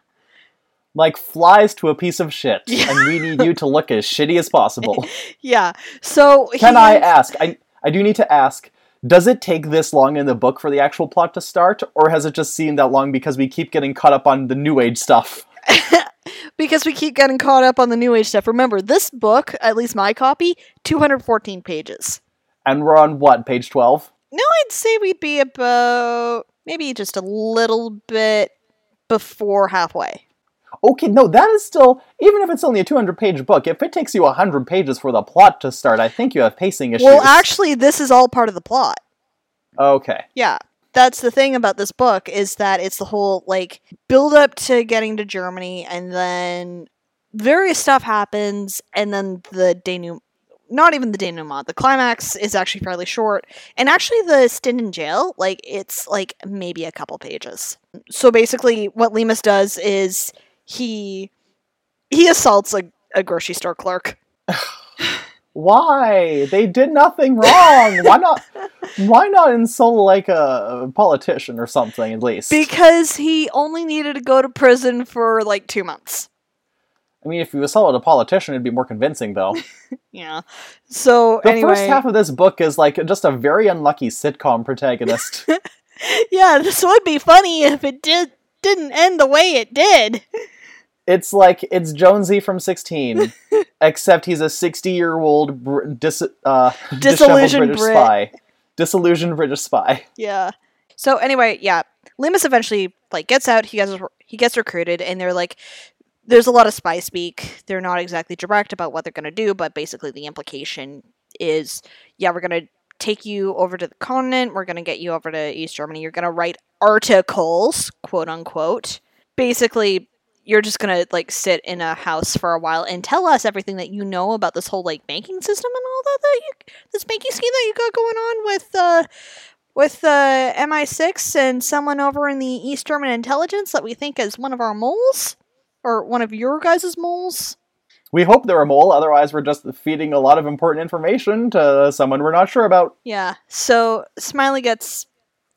Like flies to a piece of shit. Yeah. And we need you to look as shitty as possible. <laughs> Yeah. So Can I ask? I, I do need to ask. Does it take this long in the book for the actual plot to start, or has it just seemed that long because we keep getting caught up on the New Age stuff? <laughs> because we keep getting caught up on the new age stuff. Remember, this book, at least my copy, 214 pages. And we're on what, page 12? No, I'd say we'd be about maybe just a little bit before halfway. Okay, no, that is still, even if it's only a 200 page book, if it takes you 100 pages for the plot to start, I think you have pacing issues. Well, actually, this is all part of the plot. Okay. Yeah. That's the thing about this book is that it's the whole like build up to getting to Germany and then various stuff happens and then the denouement not even the denouement. The climax is actually fairly short. And actually the stint in jail, like it's like maybe a couple pages. So basically what Leamas does is he he assaults a, a grocery store clerk. <sighs> Why? They did nothing wrong. why not? <laughs> Why not insult like a politician or something at least? Because he only needed to go to prison for like two months. I mean, if you assaulted a politician, it'd be more convincing, though. <laughs> Yeah. So The anyway, first half of this book is like just a very unlucky sitcom protagonist. <laughs> yeah, this would be funny if it did didn't end the way it did. It's like it's Jonesy from 6teen, <laughs> except he's a 60 year old br- dis- uh, Disillusioned British Brit. spy. Disillusioned British spy. Yeah. So anyway, yeah, Leamas eventually like gets out. He gets he gets recruited, and they're like, there's a lot of spy speak. They're not exactly direct about what they're gonna do, but basically the implication is, yeah, we're gonna take you over to the continent. We're gonna get you over to East Germany. You're gonna write articles, quote unquote. Basically, you're just gonna like sit in a house for a while and tell us everything that you know about this whole like banking system and all that that you this banking scheme that you got going on with uh with uh MI6 and someone over in the East German intelligence that we think is one of our moles or one of your guys' moles. We hope they're a mole, otherwise, we're just feeding a lot of important information to someone we're not sure about. Yeah. So Smiley gets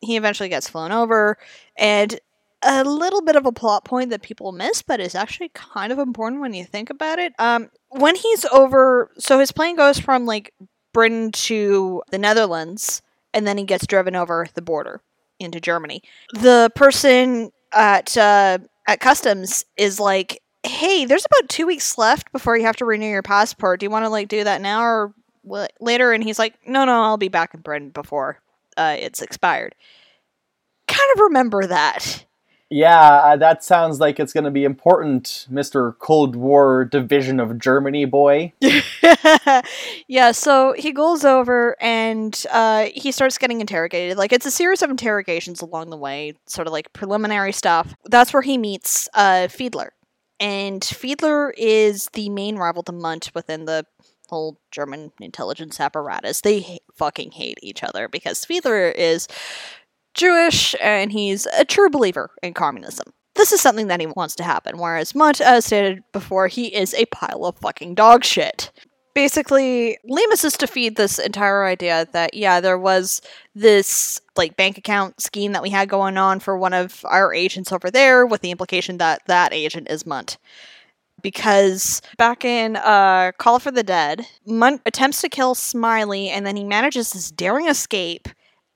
he eventually gets flown over and a little bit of a plot point that people miss, but is actually kind of important when you think about it. Um, when he's over, so his plane goes from like Britain to the Netherlands, and then he gets driven over the border into Germany. The person at uh, at customs is like, "Hey, there's about two weeks left before you have to renew your passport. Do you want to like do that now or later?" And he's like, "No, no, I'll be back in Britain before uh, it's expired." Kind of remember that. Yeah, uh, that sounds like it's going to be important, Mr. Cold War Division of Germany boy. <laughs> yeah, so he goes over and uh, he starts getting interrogated. Like, it's a series of interrogations along the way, sort of like preliminary stuff. That's where he meets uh, Fiedler. And Fiedler is the main rival to Mundt within the whole German intelligence apparatus. They ha- fucking hate each other because Fiedler is Jewish and he's a true believer in communism. This is something that he wants to happen, whereas Mundt, as stated before, he is a pile of fucking dog shit. Basically, Leamas is to feed this entire idea that, yeah, there was this, like, bank account scheme that we had going on for one of our agents over there, with the implication that that agent is Mundt because back in uh, Call for the Dead, Mundt attempts to kill Smiley and then he manages this daring escape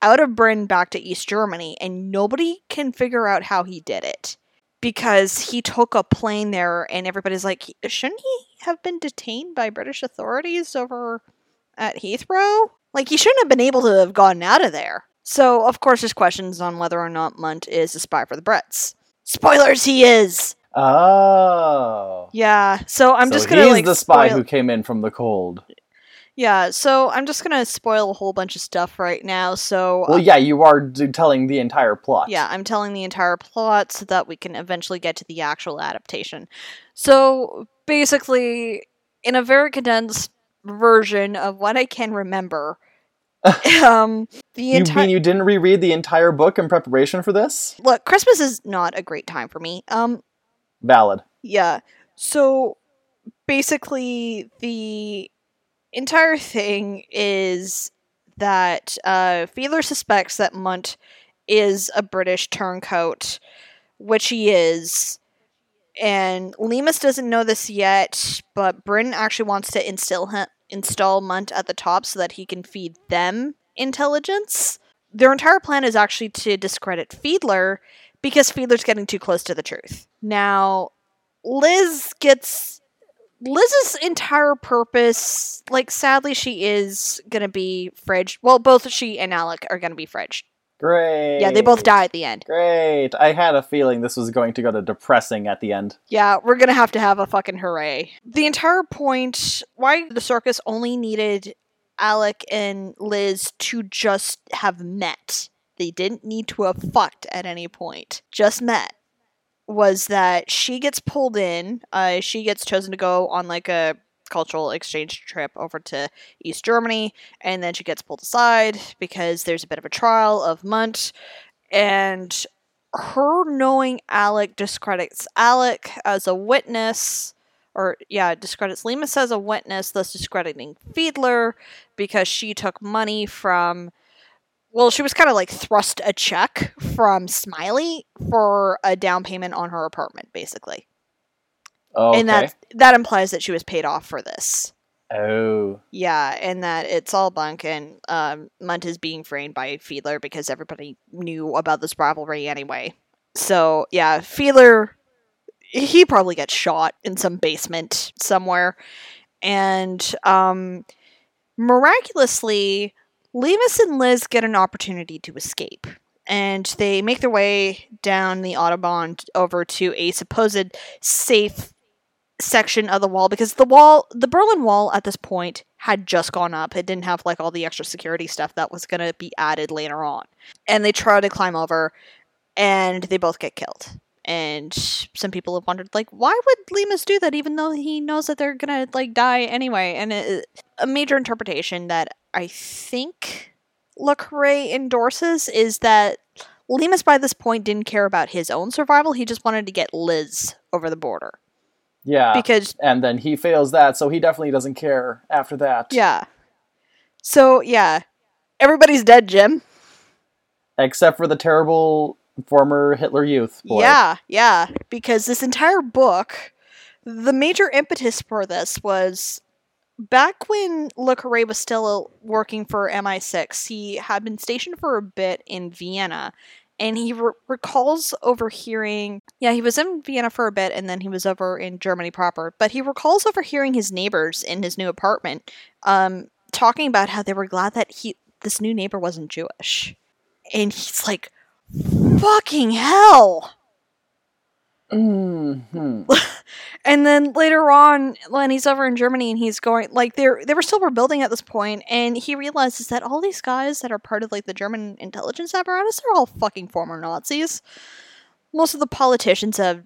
out of Britain back to East Germany, and nobody can figure out how he did it because he took a plane there, and everybody's like, shouldn't he have been detained by British authorities over at Heathrow? Like, he shouldn't have been able to have gotten out of there. So, of course, there's questions on whether or not Mundt is a spy for the Brits. Spoilers, he is! Oh. Yeah, so I'm So just gonna he's like the spy spoil- who came in from the cold. Yeah, so I'm just gonna spoil a whole bunch of stuff right now. So Well, yeah, you are d- telling the entire plot. Yeah, I'm telling the entire plot so that we can eventually get to the actual adaptation. So basically, in a very condensed version of what I can remember, <laughs> um, the entire. You mean you didn't reread the entire book in preparation for this? look, Christmas is not a great time for me. Um, Valid. yeah. So basically, the entire thing is that uh, Fiedler suspects that Mundt is a British turncoat, which he is. And Leamas doesn't know this yet, but Bryn actually wants to instill him, install Mundt at the top so that he can feed them intelligence. Their entire plan is actually to discredit Fiedler because Fiedler's getting too close to the truth. Now, Liz gets Liz's entire purpose, like sadly she is gonna be fridged. Well, both she and Alec are gonna be fridged. Great. Yeah, they both die at the end. Great. I had a feeling this was going to go to depressing at the end. Yeah, we're gonna have to have a fucking hooray. The entire point why the circus only needed Alec and Liz to just have met. They didn't need to have fucked at any point. Just met. Was that she gets pulled in, uh, she gets chosen to go on like a cultural exchange trip over to East Germany, and then she gets pulled aside because there's a bit of a trial of Mundt, and her knowing Alec discredits Alec as a witness, or yeah, discredits Leamas as a witness, thus discrediting Fiedler because she took money from. Well, she was kind of like thrust a check from Smiley for a down payment on her apartment, basically, Oh, okay. and that that implies that she was paid off for this. oh. Yeah, and that it's all bunk, and um, Mundt is being framed by Fiedler because everybody knew about this rivalry anyway. So yeah, Fiedler, he probably gets shot in some basement somewhere, and um, miraculously, Leamas and Liz get an opportunity to escape. And they make their way down the Autobahn over to a supposed safe section of the wall because the wall the Berlin Wall at this point had just gone up. It didn't have like all the extra security stuff that was going to be added later on. And they try to climb over and they both get killed. And some people have wondered like why would Leamas do that even though he knows that they're going to like die anyway? And it, a major interpretation that I think Le Carre endorses is that Leamas by this point didn't care about his own survival. He just wanted to get Liz over the border. Yeah. Because and then he fails that, so he definitely doesn't care after that. Yeah. So yeah, everybody's dead, Jim. Except for the terrible former Hitler Youth. Boy. Yeah, yeah. Because this entire book, the major impetus for this was back when Le Carre was still working for MI6, he had been stationed for a bit in Vienna. And he re- recalls overhearing, yeah, he was in Vienna for a bit and then he was over in Germany proper. But he recalls overhearing his neighbors in his new apartment um, talking about how they were glad that he this new neighbor wasn't Jewish. And he's like, fucking hell. hmm <laughs> And then later on, when he's over in Germany and he's going like they're they were still rebuilding at this point, and he realizes that all these guys that are part of like the German intelligence apparatus are all fucking former Nazis. Most of the politicians have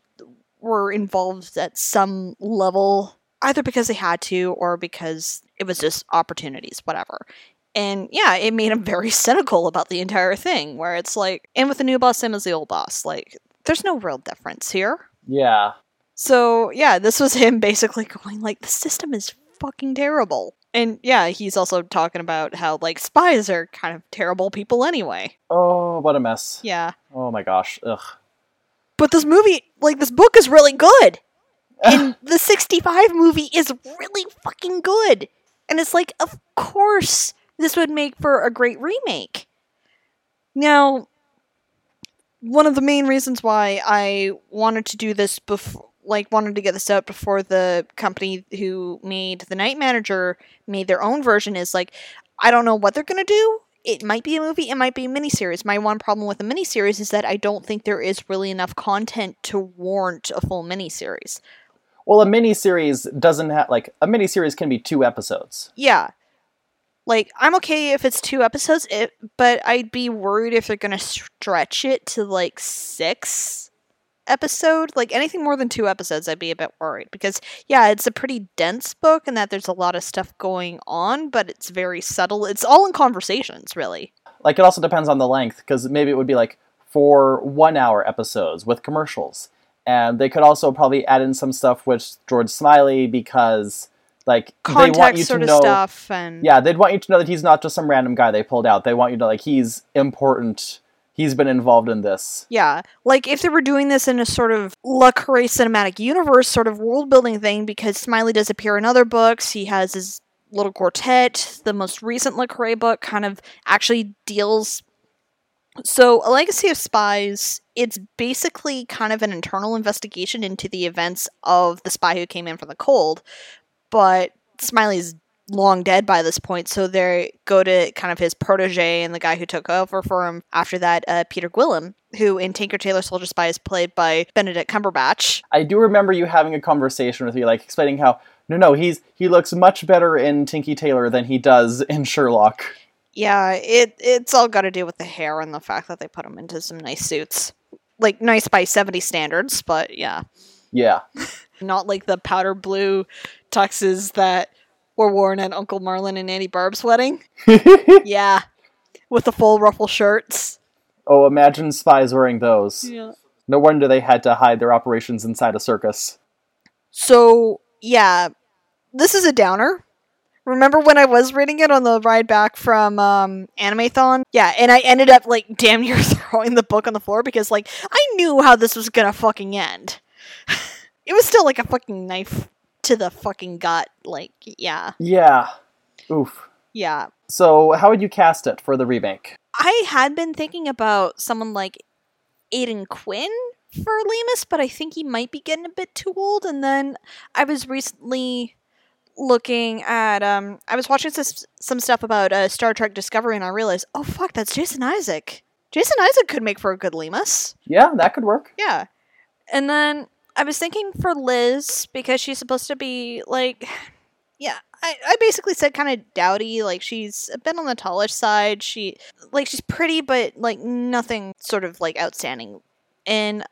were involved at some level, either because they had to or because it was just opportunities, whatever. And yeah, it made him very <laughs> cynical about the entire thing, where it's like, and with the new boss, same as the old boss. Like, there's no real difference here. Yeah. So yeah, this was him basically <laughs> going like the system is fucking terrible. And yeah, he's also talking about how like spies are kind of terrible people anyway. Oh, what a mess. Yeah. Oh my gosh. Ugh. But this movie, like this book is really good. <laughs> And the 65 movie is really fucking good. And it's like of course this would make for a great remake. Now, one of the main reasons why I wanted to do this before like wanted to get this out before the company who made the night manager made their own version is like I don't know what they're gonna do. It might be a movie, it might be a miniseries. My one problem with a miniseries is that I don't think there is really enough content to warrant a full miniseries. Well, a miniseries doesn't have like a miniseries can be two episodes. Yeah. Like I'm okay if it's two episodes, it, but I'd be worried if they're to stretch it to like 6 episode, like anything more than two episodes, I'd be a bit worried because yeah, it's a pretty dense book and that there's a lot of stuff going on, but it's very subtle. It's all in conversations, really. Like it also depends on the length because maybe it would be like four one-hour episodes with commercials, and they could also probably add in some stuff with George Smiley because like they want you Context to sort of know. stuff and Yeah, they'd want you to know that he's not just some random guy they pulled out. They want you to know like he's important. He's been involved in this. Yeah, like if they were doing this in a sort of Le Carre cinematic universe sort of world building thing, because Smiley does appear in other books. He has his little quartet. The most recent Le Carre book kind of actually deals. So, A Legacy of Spies, it's basically kind of an internal investigation into the events of the spy who came in from the cold, but Smiley's long dead by this point, so they go to kind of his protege and the guy who took over for him after that, uh, Peter Guillam, who in Tinker Tailor Soldier Spy is played by Benedict Cumberbatch. I do remember you having a conversation with me, like explaining how no, no, he's he looks much better in Tinky Tailor than he does in Sherlock. Yeah, it it's all got to do with the hair and the fact that they put him into some nice suits, like nice by seventy standards, but yeah, Yeah, <laughs> not like the powder blue tuxes that were worn at Uncle Marlin and Annie Barb's wedding. <laughs> yeah, with the full ruffle shirts. oh, imagine spies wearing those. Yeah. No wonder they had to hide their operations inside a circus. So yeah, this is a downer. Remember when I was reading it on the ride back from um, Animathon? Yeah, and I ended up like damn near <laughs> throwing the book on the floor because like I knew how this was gonna fucking end. <laughs> it was still like a fucking knife to the fucking gut. Like yeah, Yeah. Oof. yeah. So, how would you cast it for the remake? I had been thinking about someone like Aidan Quinn for Leamas, but I think he might be getting a bit too old. And then I was recently looking at um I was watching some, some stuff about uh, Star Trek Discovery and I realized, oh fuck, that's Jason Isaac. Jason Isaac could make for a good Leamas. Yeah, that could work. Yeah. And then I was thinking for Liz because she's supposed to be like <sighs> yeah, I, I basically said kind of dowdy, like she's a bit on the tallish side. She like she's pretty but like nothing sort of like outstanding. And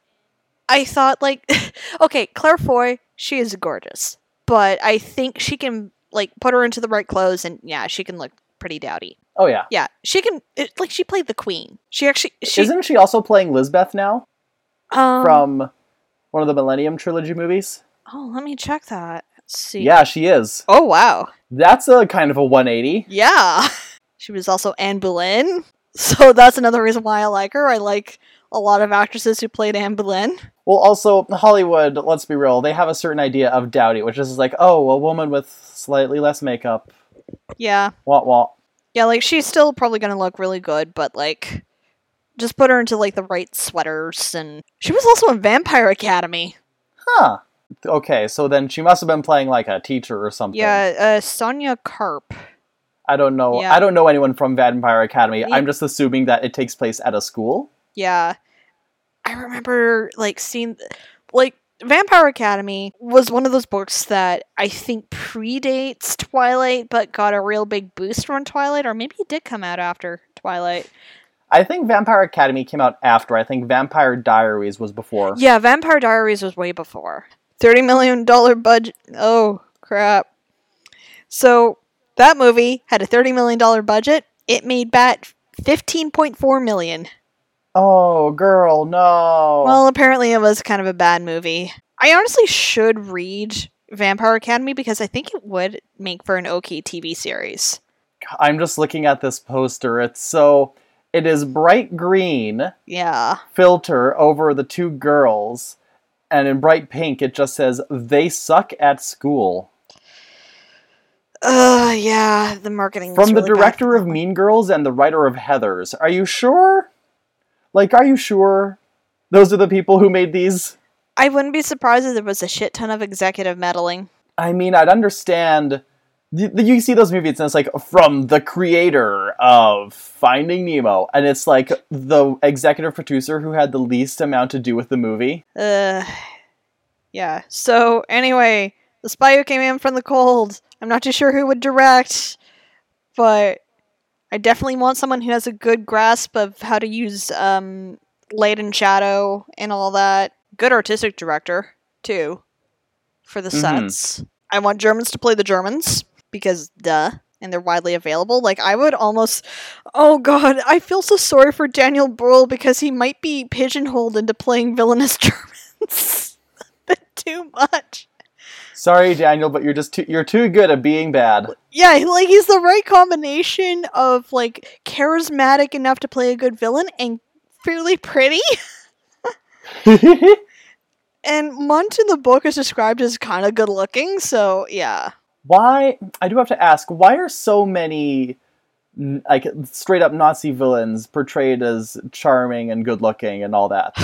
I thought like <laughs> okay, Claire Foy, she is gorgeous. But I think she can like put her into the right clothes and yeah, she can look pretty dowdy. Oh yeah. Yeah, she can it, like she played the queen. She actually she Isn't she also playing Lisbeth now um, from one of the Millennium Trilogy movies? Oh, let me check that. Let's see. Yeah, she is. Oh wow. That's a kind of a 180. Yeah. <laughs> She was also Anne Boleyn. So that's another reason why I like her. I like a lot of actresses who played Anne Boleyn. Well, also Hollywood. Let's be real; they have a certain idea of dowdy, which is like, oh, a woman with slightly less makeup. Yeah. What? What? Yeah, like she's still probably gonna look really good, but like just put her into like the right sweaters and she was also in Vampire Academy. Huh. Okay, so then she must have been playing like a teacher or something. Yeah, uh, Sonya Karp. I don't know. Yeah. I don't know anyone from Vampire Academy. Yeah. I'm just assuming that it takes place at a school. Yeah. I remember like seeing like Vampire Academy was one of those books that I think predates Twilight but got a real big boost from Twilight or maybe it did come out after Twilight. I think Vampire Academy came out after. I think Vampire Diaries was before. Yeah, Vampire Diaries was way before. $30 million budget. Oh, crap. So, that movie had a $30 million budget. It made back 15.4 million. Oh, girl, no. Well, apparently it was kind of a bad movie. I honestly should read Vampire Academy because I think it would make for an okay TV series. I'm just looking at this poster. It's so. It is bright green Yeah. filter over the two girls, and in bright pink it just says, They suck at school. Uh, yeah, the marketing From the really director of. Mean Girls and the writer of Heathers. Are you sure? Like, are you sure? Those are the people who made these? I wouldn't be surprised if there was a shit ton of executive meddling. I mean, I'd understand. You see those movies, and it's like from the creator of Finding Nemo, and it's like the executive producer who had the least amount to do with the movie. Uh, yeah. So anyway, the spy who came in from the cold. I'm not too sure who would direct, but I definitely want someone who has a good grasp of how to use um, light and shadow and all that. Good artistic director too for the Mhm. sets. I want Germans to play the Germans because duh. And they're widely available. Like I would almost, oh god, I feel so sorry for Daniel Brühl because he might be pigeonholed into playing villainous <laughs> Germans. <laughs> a bit too much. Sorry, Daniel, but you're just too, you're too good at being bad. Yeah, like he's the right combination of like charismatic enough to play a good villain and fairly pretty. <laughs> And Mundt in the book is described as kind of good looking, so yeah. Why? I do have to ask. Why are so many like straight up Nazi villains portrayed as charming and good looking and all that? <sighs>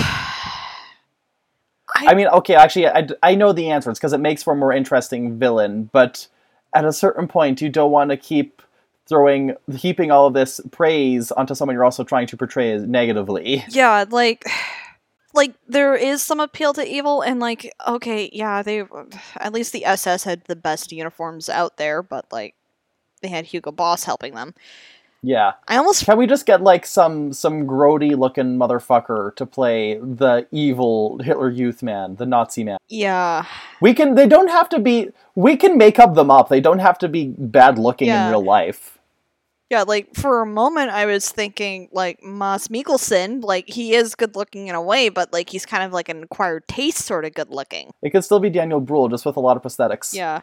I mean, okay, actually, I, I know the answer. It's because it makes for a more interesting villain, but at a certain point, you don't want to keep throwing, heaping all of this praise onto someone you're also trying to portray negatively. Yeah, like like there is some appeal to evil and like okay, yeah, they at least the SS had the best uniforms out there, but like they had Hugo Boss helping them. Yeah. I almost Can we just get like some some grody looking motherfucker to play the evil Hitler Youth man, the Nazi man? yeah. We can. They don't have to be. We can make up them up. They don't have to be bad looking Yeah. in real life. Yeah, like for a moment I was thinking like Mads Mikkelsen, like he is good looking in a way, but like he's kind of like an acquired taste sort of good looking. It could still be Daniel Bruhl, just with a lot of prosthetics. Yeah.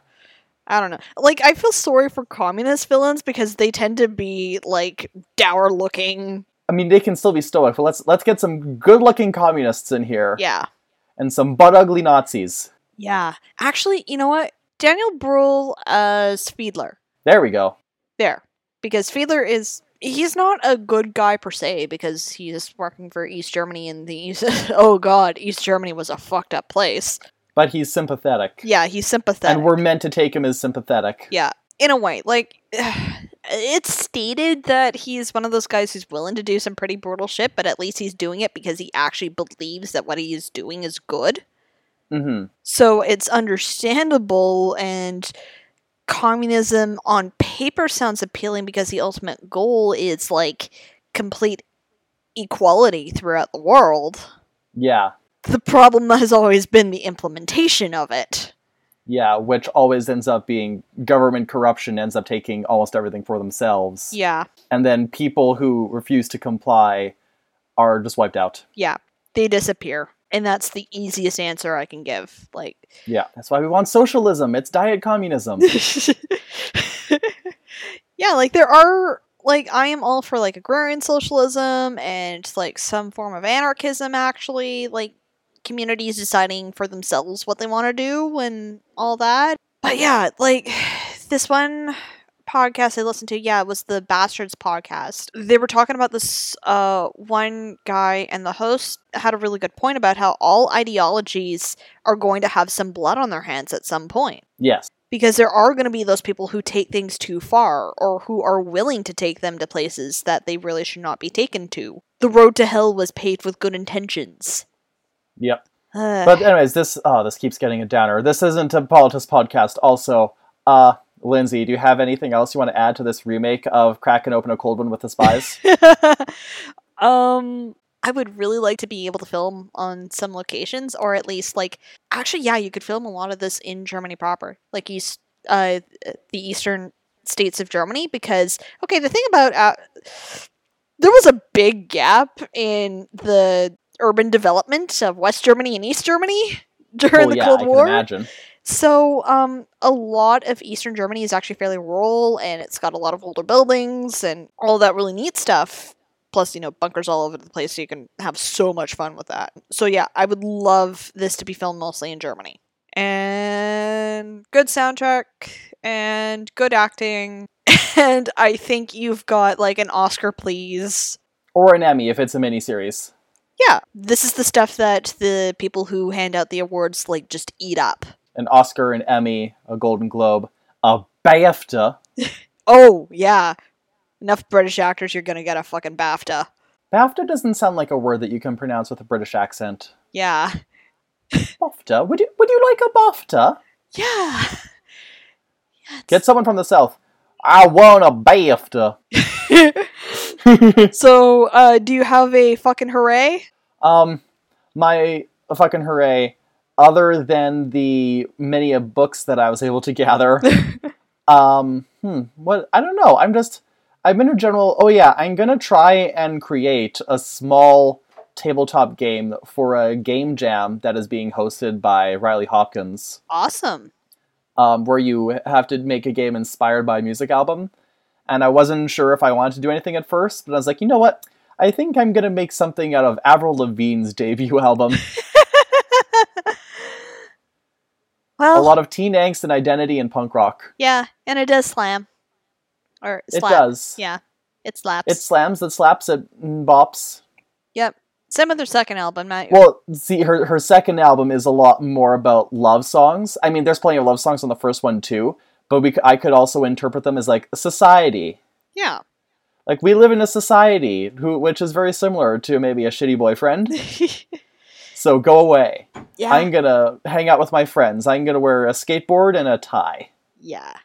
I don't know. Like I feel sorry for communist villains because they tend to be like dour looking. I mean, they can still be stoic, but let's let's get some good looking communists in here Yeah. and some butt ugly Nazis. Yeah. Actually, you know what? Daniel Bruhl as uh, Fiedler. There we go. There. Because Fiedler is he's not a good guy per se because he's working for East Germany and the East <laughs> Oh god, East Germany was a fucked up place. But he's sympathetic, Yeah, he's sympathetic. and we're meant to take him as sympathetic. Yeah, in a way. Like, <sighs> it's stated that he's one of those guys who's willing to do some pretty brutal shit, but at least he's doing it because he actually believes that what he is doing is good. hmm So it's understandable, and communism on paper sounds appealing because the ultimate goal is like complete equality throughout the world. Yeah, The problem has always been the implementation of it. yeah. Which always ends up being government corruption. Ends up taking almost everything for themselves. Yeah, and then people who refuse to comply are just wiped out. yeah, they disappear. And that's the easiest answer I can give. Like, Yeah, that's why we want socialism. It's diet communism. <laughs> yeah, like there are like I am all for like agrarian socialism and like some form of anarchism actually, like communities deciding for themselves what they want to do and all that. But yeah, like <sighs> this one podcast I listened to, yeah, it was the Bastards podcast. They were talking about this uh one guy and the host had a really good point about how all ideologies are going to have some blood on their hands at some point Yes. because there are going to be those people who take things too far or who are willing to take them to places that they really should not be taken to. The road to hell was paved with good intentions. Yep. But anyways, this oh, this keeps getting a downer. This isn't a politics podcast. Also, uh, Lindsay, do you have anything else you want to add to this remake of Cracking Open a Cold One with the Spies? <laughs> um I would really like to be able to film on some locations or at least like actually yeah, you could film a lot of this in Germany proper. Like east uh the eastern states of Germany because okay, the thing about uh, there was a big gap in the urban development of West Germany and East Germany <laughs> during well, the yeah, Cold I War. can imagine. So, um, a lot of Eastern Germany is actually fairly rural, and it's got a lot of older buildings and all that really neat stuff. Plus, you know, bunkers all over the place, so you can have so much fun with that. So, yeah, I would love this to be filmed mostly in Germany. And good soundtrack, and good acting, <laughs> and I think you've got like an Oscar, please. Or an Emmy if it's a miniseries. Yeah, this is the stuff that the people who hand out the awards like just eat up. An Oscar, an Emmy, a Golden Globe, a BAFTA. <laughs> Oh, yeah. Enough British actors, you're gonna get a fucking BAFTA. BAFTA doesn't sound like a word that you can pronounce with a British accent. Yeah. <laughs> BAFTA? Would you would you like a BAFTA? Yeah. Get someone from the south. I want a BAFTA. <laughs> <laughs> so, uh, do you have a fucking hooray? Um, my fucking hooray! Other than the many of books that I was able to gather, <laughs> um, hmm, what I don't know. I'm just I'm in a general. Oh yeah, I'm gonna try and create a small tabletop game for a game jam that is being hosted by Riley Hopkins, Awesome. um, where you have to make a game inspired by a music album. And I wasn't sure if I wanted to do anything at first, but I was like, you know what? I think I'm gonna make something out of Avril Lavigne's debut album. <laughs> well, a lot of teen angst and identity and punk rock. yeah, and it does slam. Or It does. Yeah, it slaps. It slams, it slaps, it bops. Yep. Same with their second album, not Well, see, her her second album is a lot more about love songs. I mean, there's plenty of love songs on the first one too, but we I could also interpret them as like society. Yeah. Like we live in a society who, which is very similar to maybe a shitty boyfriend. <laughs> So go away. yeah. I'm gonna hang out with my friends. I'm gonna wear a skateboard and a tie. yeah.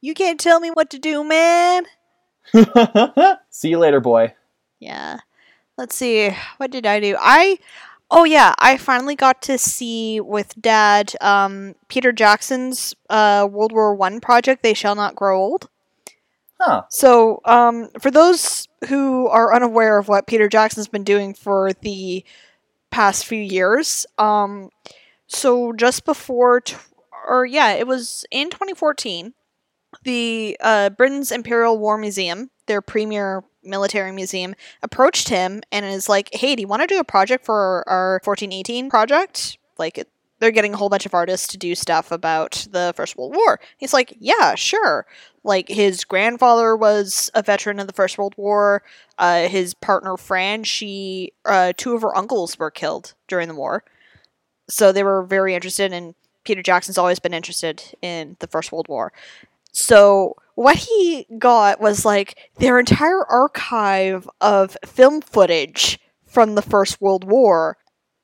You can't tell me what to do, man. <laughs> See you later, boy. Yeah. Let's see. What did I do? I Oh yeah, I finally got to see with dad um Peter Jackson's uh World War 1 project They Shall Not Grow Old. Huh. So, um for those who are unaware of what Peter Jackson's been doing for the past few years, um so just before t- or yeah, it was in 2014 the uh, Britain's Imperial War Museum, their premier military museum, approached him and is like, "Hey, do you want to do a project for our 1418 project? Like, it, they're getting a whole bunch of artists to do stuff about the First World War." He's like, "Yeah, sure." Like his grandfather was a veteran of the First World War. Uh, his partner Fran, she, uh, two of her uncles were killed during the war, so they were very interested. And Peter Jackson's always been interested in the First World War. So what he got was like their entire archive of film footage from the First World War.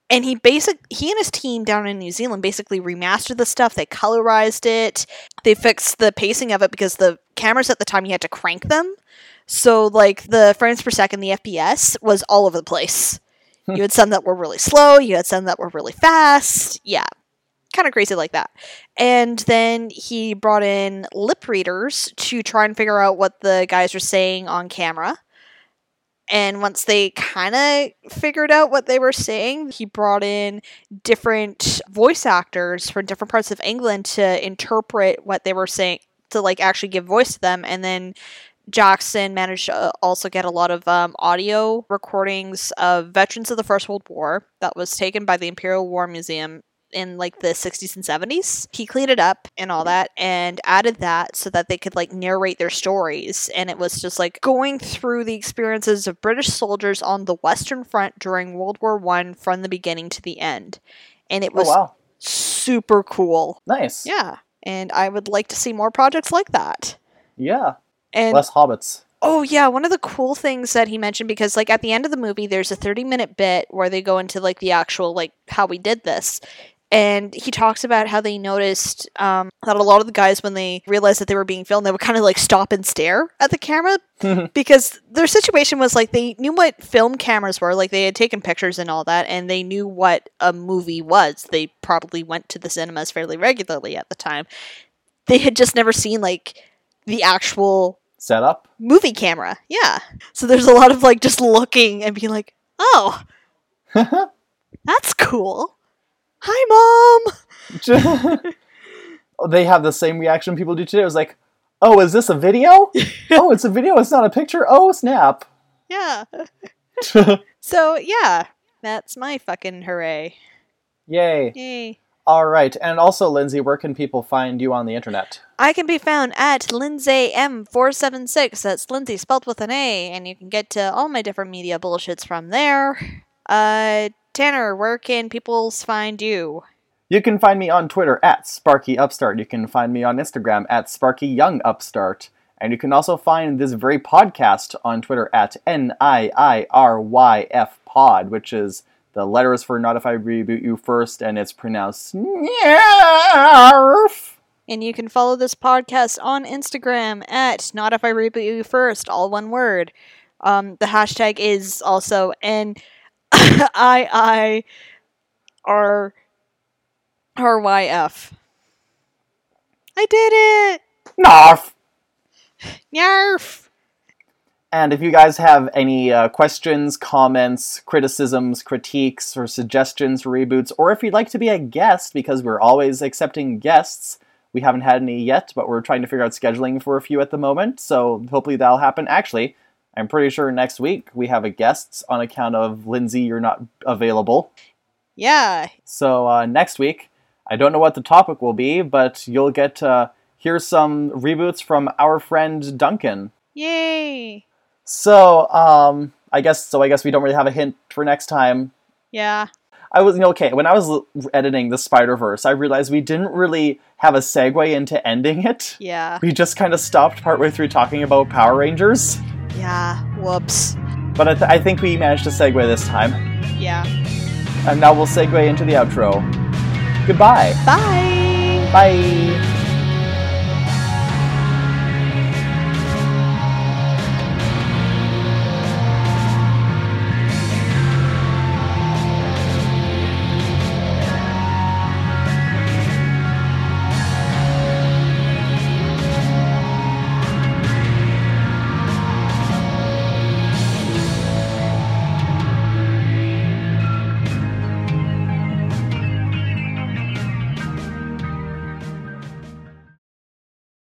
And he basic he and his team down in New Zealand basically remastered the stuff. They colorized it. They fixed the pacing of it because the cameras at the time you had to crank them. So like the frames per second, the FPS was all over the place. you had some that were really slow. You had some that were really fast. Yeah, kind of crazy like that. And then he brought in lip readers to try and figure out what the guys were saying on camera. And once they kind of figured out what they were saying, he brought in different voice actors from different parts of England to interpret what they were saying, to like actually give voice to them, and then Jackson managed to uh, also get a lot of um, audio recordings of veterans of the First World War that was taken by the Imperial War Museum in like the 60s and 70s. He cleaned it up and all that and added that so that they could like narrate their stories. And it was just like going through the experiences of British soldiers on the Western Front during World War One from the beginning to the end. And it Oh was wow, super cool. nice. Yeah. And I would like to see more projects like that. Yeah. And less hobbits. Oh yeah, one of the cool things that he mentioned because like at the end of the movie there's a 30 minute bit where they go into like the actual like how we did this. And he talks about how they noticed um, that a lot of the guys, when they realized that they were being filmed, they would kind of like stop and stare at the camera <laughs> because their situation was like they knew what film cameras were, like they had taken pictures and all that, and they knew what a movie was. They probably went to the cinemas fairly regularly at the time. They had just never seen like the actual setup movie camera. Yeah. So there's a lot of like just looking and being like, oh, <laughs> that's cool. Hi, mom. <laughs> they have the same reaction people do today. It was like, oh, is this a video? <laughs> oh, it's a video. It's not a picture. Oh, snap. Yeah. <laughs> So yeah, that's my fucking hooray. Yay. Yay. All right. And also, Lindsay, where can people find you on the internet? I can be found at Lindsay M476. That's Lindsay spelled with an A, and you can get to all my different media bullshits from there. Uh, Tanner, where can people find you? You can find me on Twitter at Sparky Upstart. You can find me on Instagram at Sparky Young Upstart. And you can also find this very podcast on Twitter at N I I R Y F Pod, which is the letters for Not If I Reboot You First, and it's pronounced Snarf. And you can follow this podcast on Instagram at Not If I Reboot You First, all one word. Um, the hashtag is also N <laughs> I I R R Y F. I did it! Narf. Yarf! And if you guys have any uh, questions, comments, criticisms, critiques, or suggestions for reboots, or if you'd like to be a guest, because we're always accepting guests, we haven't had any yet, but we're trying to figure out scheduling for a few at the moment, so hopefully that'll happen. Actually, I'm pretty sure next week we have a guest on account of Lindsay, you're not available. Yeah, So uh, next week, I don't know what the topic will be, but you'll get to hear some reboots from our friend Duncan. yay! So, um, I guess so. I guess we don't really have a hint for next time. Yeah. I was you know, okay when I was editing the Spider Verse. I realized we didn't really have a segue into ending it. Yeah. We just kind of stopped partway through talking about Power Rangers. Yeah. Whoops. But I, th- I think we managed to segue this time. Yeah. And now we'll segue into the outro. Goodbye. Bye! Bye.